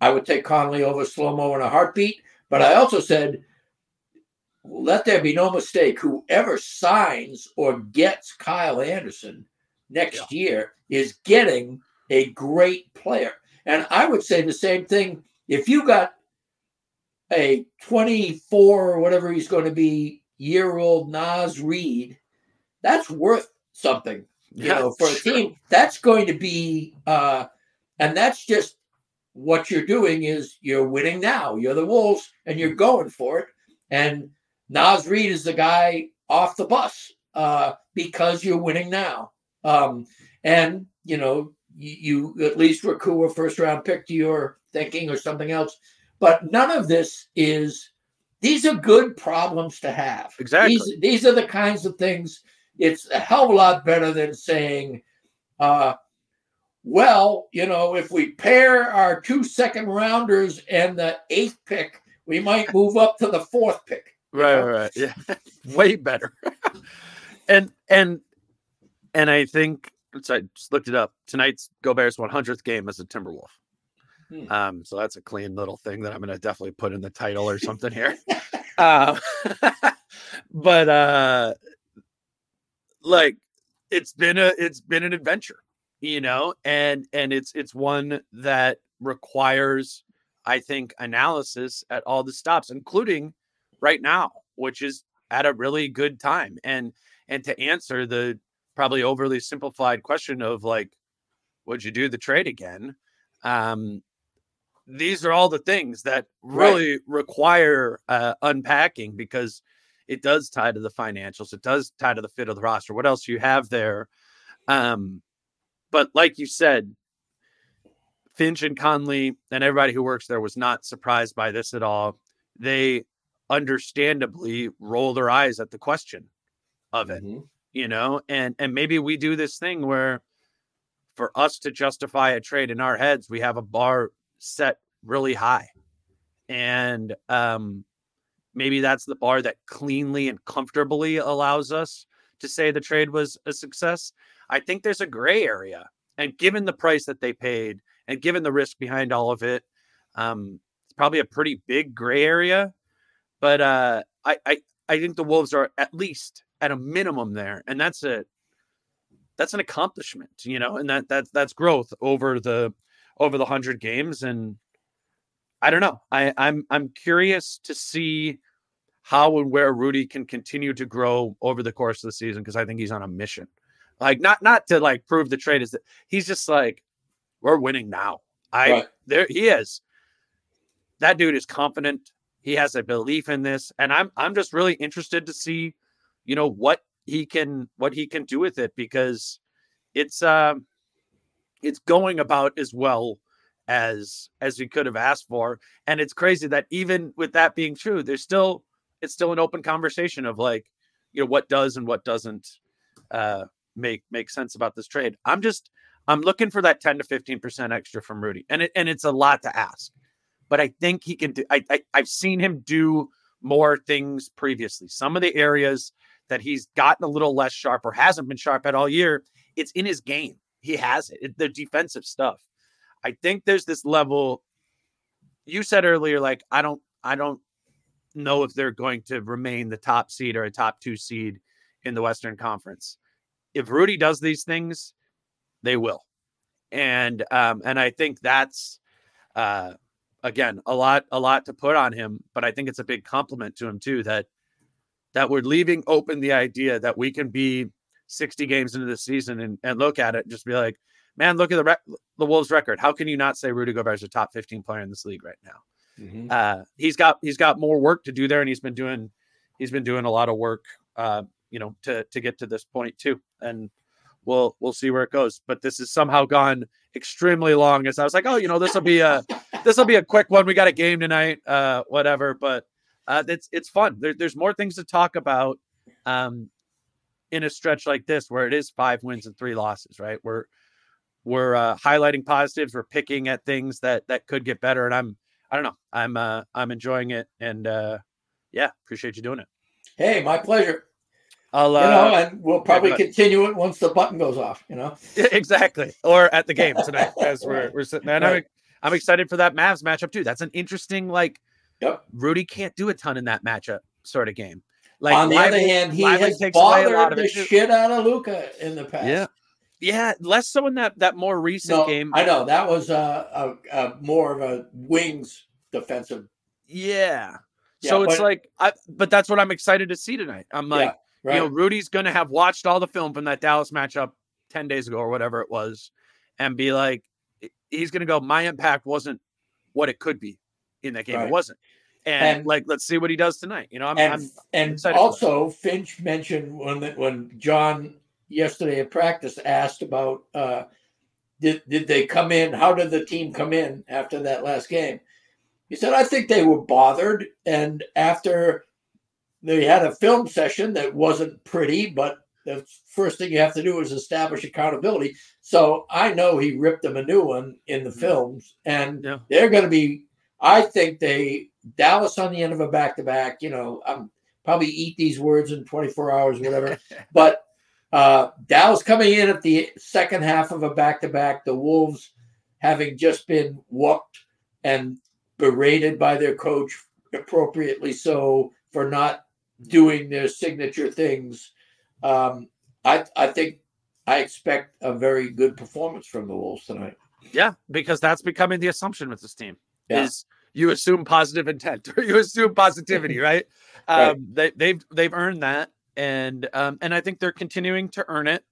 I would take Conley over slow mo in a heartbeat. But I also said, let there be no mistake: whoever signs or gets Kyle Anderson next yeah. year is getting a great player. And I would say the same thing if you got a 24 or whatever he's going to be year old Naz Reid, that's worth something. You yeah, know, for a team, that's going to be uh and that's just what you're doing is you're winning now. You're the Wolves and you're going for it. And Naz Reid is the guy off the bus uh because you're winning now. Um and you know, you, you at least recruit a first round pick to your thinking or something else but none of this is, these are good problems to have. Exactly. These, these are the kinds of things, it's a hell of a lot better than saying, uh, well, you know, if we pair our two second rounders and the eighth pick, we might move up to the fourth pick. Right, right. Yeah. Way better. and and and I think so I just looked it up. Tonight's Gobert's 100th game as a Timberwolf. Hmm. Um, so that's a clean little thing that I'm going to definitely put in the title or something here. uh, but uh, like it's been a it's been an adventure, you know, and and it's it's one that requires, I think, analysis at all the stops, including right now, which is at a really good time. And and to answer the probably overly simplified question of like, would you do the trade again? Um, these are all the things that really right. require uh, unpacking because it does tie to the financials. It does tie to the fit of the roster. What else you have there? Um, but like you said, Finch and Conley and everybody who works there was not surprised by this at all. They understandably roll their eyes at the question of it, mm-hmm. You know, and and maybe we do this thing where for us to justify a trade in our heads, we have a bar set really high. And um, maybe that's the bar that cleanly and comfortably allows us to say the trade was a success. I think there's a gray area. And given the price that they paid and given the risk behind all of it, um, it's probably a pretty big gray area. But uh, I, I, I think the Wolves are at least at a minimum there. And that's a that's an accomplishment, you know, and that that's that's growth over the over the hundred games. And I don't know. I, I'm I'm curious to see how and where Rudy can continue to grow over the course of the season because I think he's on a mission. Like not not to like prove the trade is that he's just like we're winning now. I right. there he is. That dude is confident. He has a belief in this, and I'm I'm just really interested to see, you know, what he can what he can do with it because it's um it's going about as well as as we could have asked for and it's crazy that even with that being true there's still it's still an open conversation of like you know what does and what doesn't uh make make sense about this trade. I'm just i'm looking for that 10 to 15 percent extra from rudy and it and it's a lot to ask but i think he can do I, I i've seen him do more things previously. Some of the areas that he's gotten a little less sharp or hasn't been sharp at all year it's in his game he has it, the defensive stuff I think there's this level. You said earlier, like I don't, I don't know if they're going to remain the top seed or a top two seed in the Western Conference. If Rudy does these things, they will, and um, and I think that's uh, again a lot, a lot to put on him. But I think it's a big compliment to him too that that we're leaving open the idea that we can be 60 games into the season and, and look at it and just be like, man, look at the re- the Wolves record. How can you not say Rudy Gobert is a top 15 player in this league right now? Mm-hmm. Uh, he's got he's got more work to do there, and he's been doing he's been doing a lot of work, uh, you know, to to get to this point too. And we'll we'll see where it goes. But this has somehow gone extremely long. As I was like, oh, you know, this will be a this will be a quick one. We got a game tonight, uh, whatever. But uh, it's it's fun. There, there's more things to talk about. Um, in a stretch like this where it is five wins and three losses, right? We're we're uh, highlighting positives. We're picking at things that that could get better, and I'm I don't know. I'm uh, I'm enjoying it, and uh, yeah, appreciate you doing it. Hey, my pleasure. I'll, uh, you know, and we'll probably yeah, continue it once the button goes off. You know, exactly, or at the game tonight as we're we're sitting there. And right. I'm, I'm excited for that Mavs matchup too. That's an interesting like. Yep. Rudy can't do a ton in that matchup sort of game. Like on the Lively, other hand, he Lively has bothered the shit out of Luka in the past. Yeah, yeah, less so in that that more recent no, game. I know that was a, a, a, more of a wings defensive. Yeah. yeah so it's like, I, but that's what I'm excited to see tonight. I'm like, yeah, right. you know, Rudy's going to have watched all the film from that Dallas matchup ten days ago or whatever it was, and be like, he's going to go. My impact wasn't what it could be in that game. Right. It wasn't. And, and, like, let's see what he does tonight. You know, I'm, and, I'm, and also Finch mentioned when when John yesterday at practice asked about uh, did did they come in? How did the team come in after that last game? He said, I think they were bothered, and after they had a film session that wasn't pretty, but the first thing you have to do is establish accountability. So I know he ripped them a new one in the mm-hmm. films, and yeah. they're going to be. I think they Dallas on the end of a back to back. You know, I'm probably eat these words in 24 hours, whatever. but uh, Dallas coming in at the second half of a back to back, the Wolves having just been whooped and berated by their coach, appropriately so, for not doing their signature things. Um, I, I think I expect a very good performance from the Wolves tonight. Yeah, because that's becoming the assumption with this team. Yeah. Is you assume positive intent or you assume positivity, right? right. Um, they, they've they've earned that, and um, and I think they're continuing to earn it.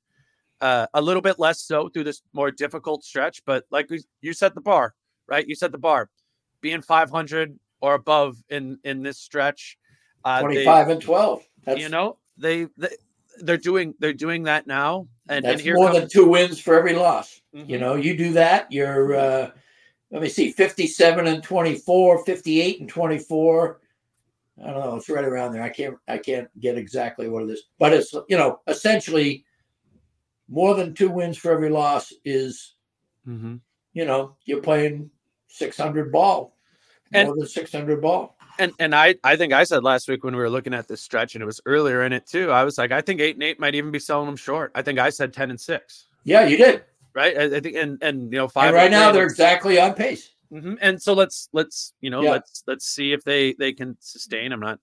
Uh, a little bit less so through this more difficult stretch, but like you set the bar, right? You set the bar, being 500 or above in in this stretch. Uh, 25 they, and 12. That's, you know, they, they they're doing they're doing that now, and that's and more comes, than two wins for every loss. Mm-hmm. You know, you do that, you're uh, let me see, 57 and 24, 58 and 24. I don't know. It's right around there. I can't. I can't get exactly what it is, but it's you know essentially more than two wins for every loss is, mm-hmm. you know, you're playing 600 ball, and, more than 600 ball. And and I I think I said last week when we were looking at this stretch, and it was earlier in it too. I was like, I think eight and eight might even be selling them short. I think I said ten and six. Yeah, you did. Right. I, I think and and you know five. And right now they're exactly on pace. Mhm. And so let's let's you know Yeah. let's let's see if they they can sustain. I'm not.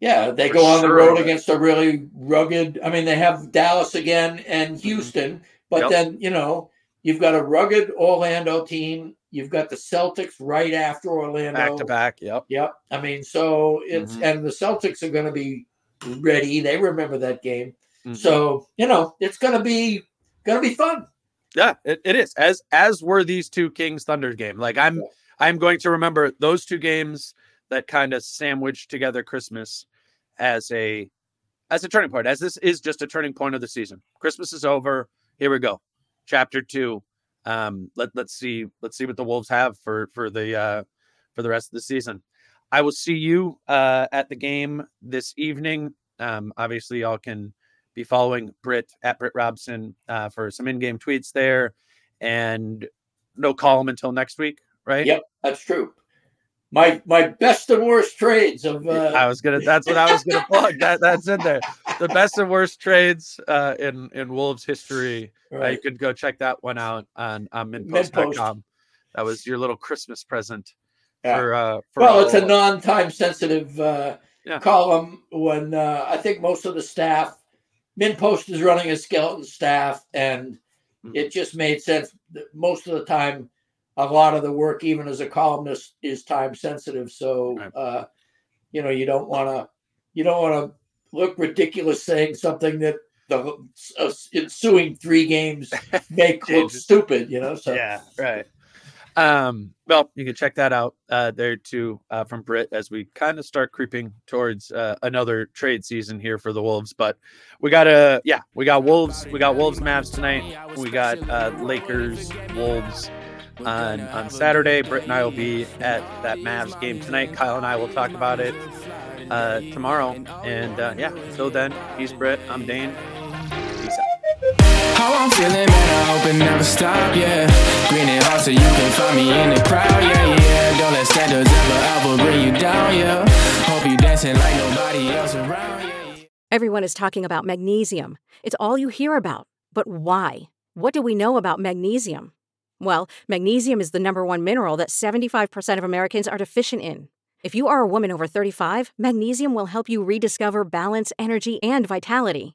Yeah, they go on the sure, road against a really rugged. I mean, they have Dallas again and Houston, but Yep. then you know you've got a rugged Orlando team. You've got the Celtics right after Orlando. Back to back. Yep. Yep. I mean, so it's Mhm. and the Celtics are going to be ready. They remember that game. Mhm. So you know it's going to be going to be fun. Yeah, it, it is. As as were these two Kings Thunder game. Like I'm Yeah. I'm going to remember those two games that kind of sandwiched together Christmas as a as a turning point. As this is just a turning point of the season. Christmas is over. Here we go. Chapter 2. Um let let's see let's see what the Wolves have for for the uh for the rest of the season. I will see you uh at the game this evening. Um obviously y'all can be following Britt at Britt Robson uh, for some in-game tweets there, and no column until next week, right? Yep, that's true. My my best and worst trades of uh, I was gonna. That's what I was gonna plug. That that's in there. The best and worst trades uh, in in Wolves history. Uh, you right. could go check that one out on on MinnPost. minnpost.com. That was your little Christmas present Yeah. for uh for well, all it's a non-time sensitive uh, Yeah. column when uh, I think most of the staff, MinnPost is running a skeleton staff, and Mhm. it just made sense. that Most of the time, a lot of the work, even as a columnist, is time sensitive. So, uh, you know, you don't want to, you don't want to look ridiculous saying something that the uh, ensuing three games make look stupid. You know, so yeah, right. Um, well, you can check that out uh, there too uh, from Britt as we kind of start creeping towards uh, another trade season here for the Wolves. But we got a yeah, we got Wolves, we got Wolves Mavs tonight. We got uh, Lakers Wolves on on Saturday. Britt and I will be at that Mavs game tonight. Kyle and I will talk about it uh, tomorrow. And uh, yeah, until then, he's Britt. I'm Dane. How I'm feeling, man, I hope it never stop, yeah. Green and so you can find me in the crowd, yeah, yeah. Don't let standards ever, ever bring you down, yeah. Hope you dancing like nobody else around, yeah. yeah. Everyone is talking about magnesium. It's all you hear about. But why? What do we know about magnesium? Well, magnesium is the number one mineral that 75% of Americans are deficient in. If you are a woman over 35, magnesium will help you rediscover balance, energy, and vitality.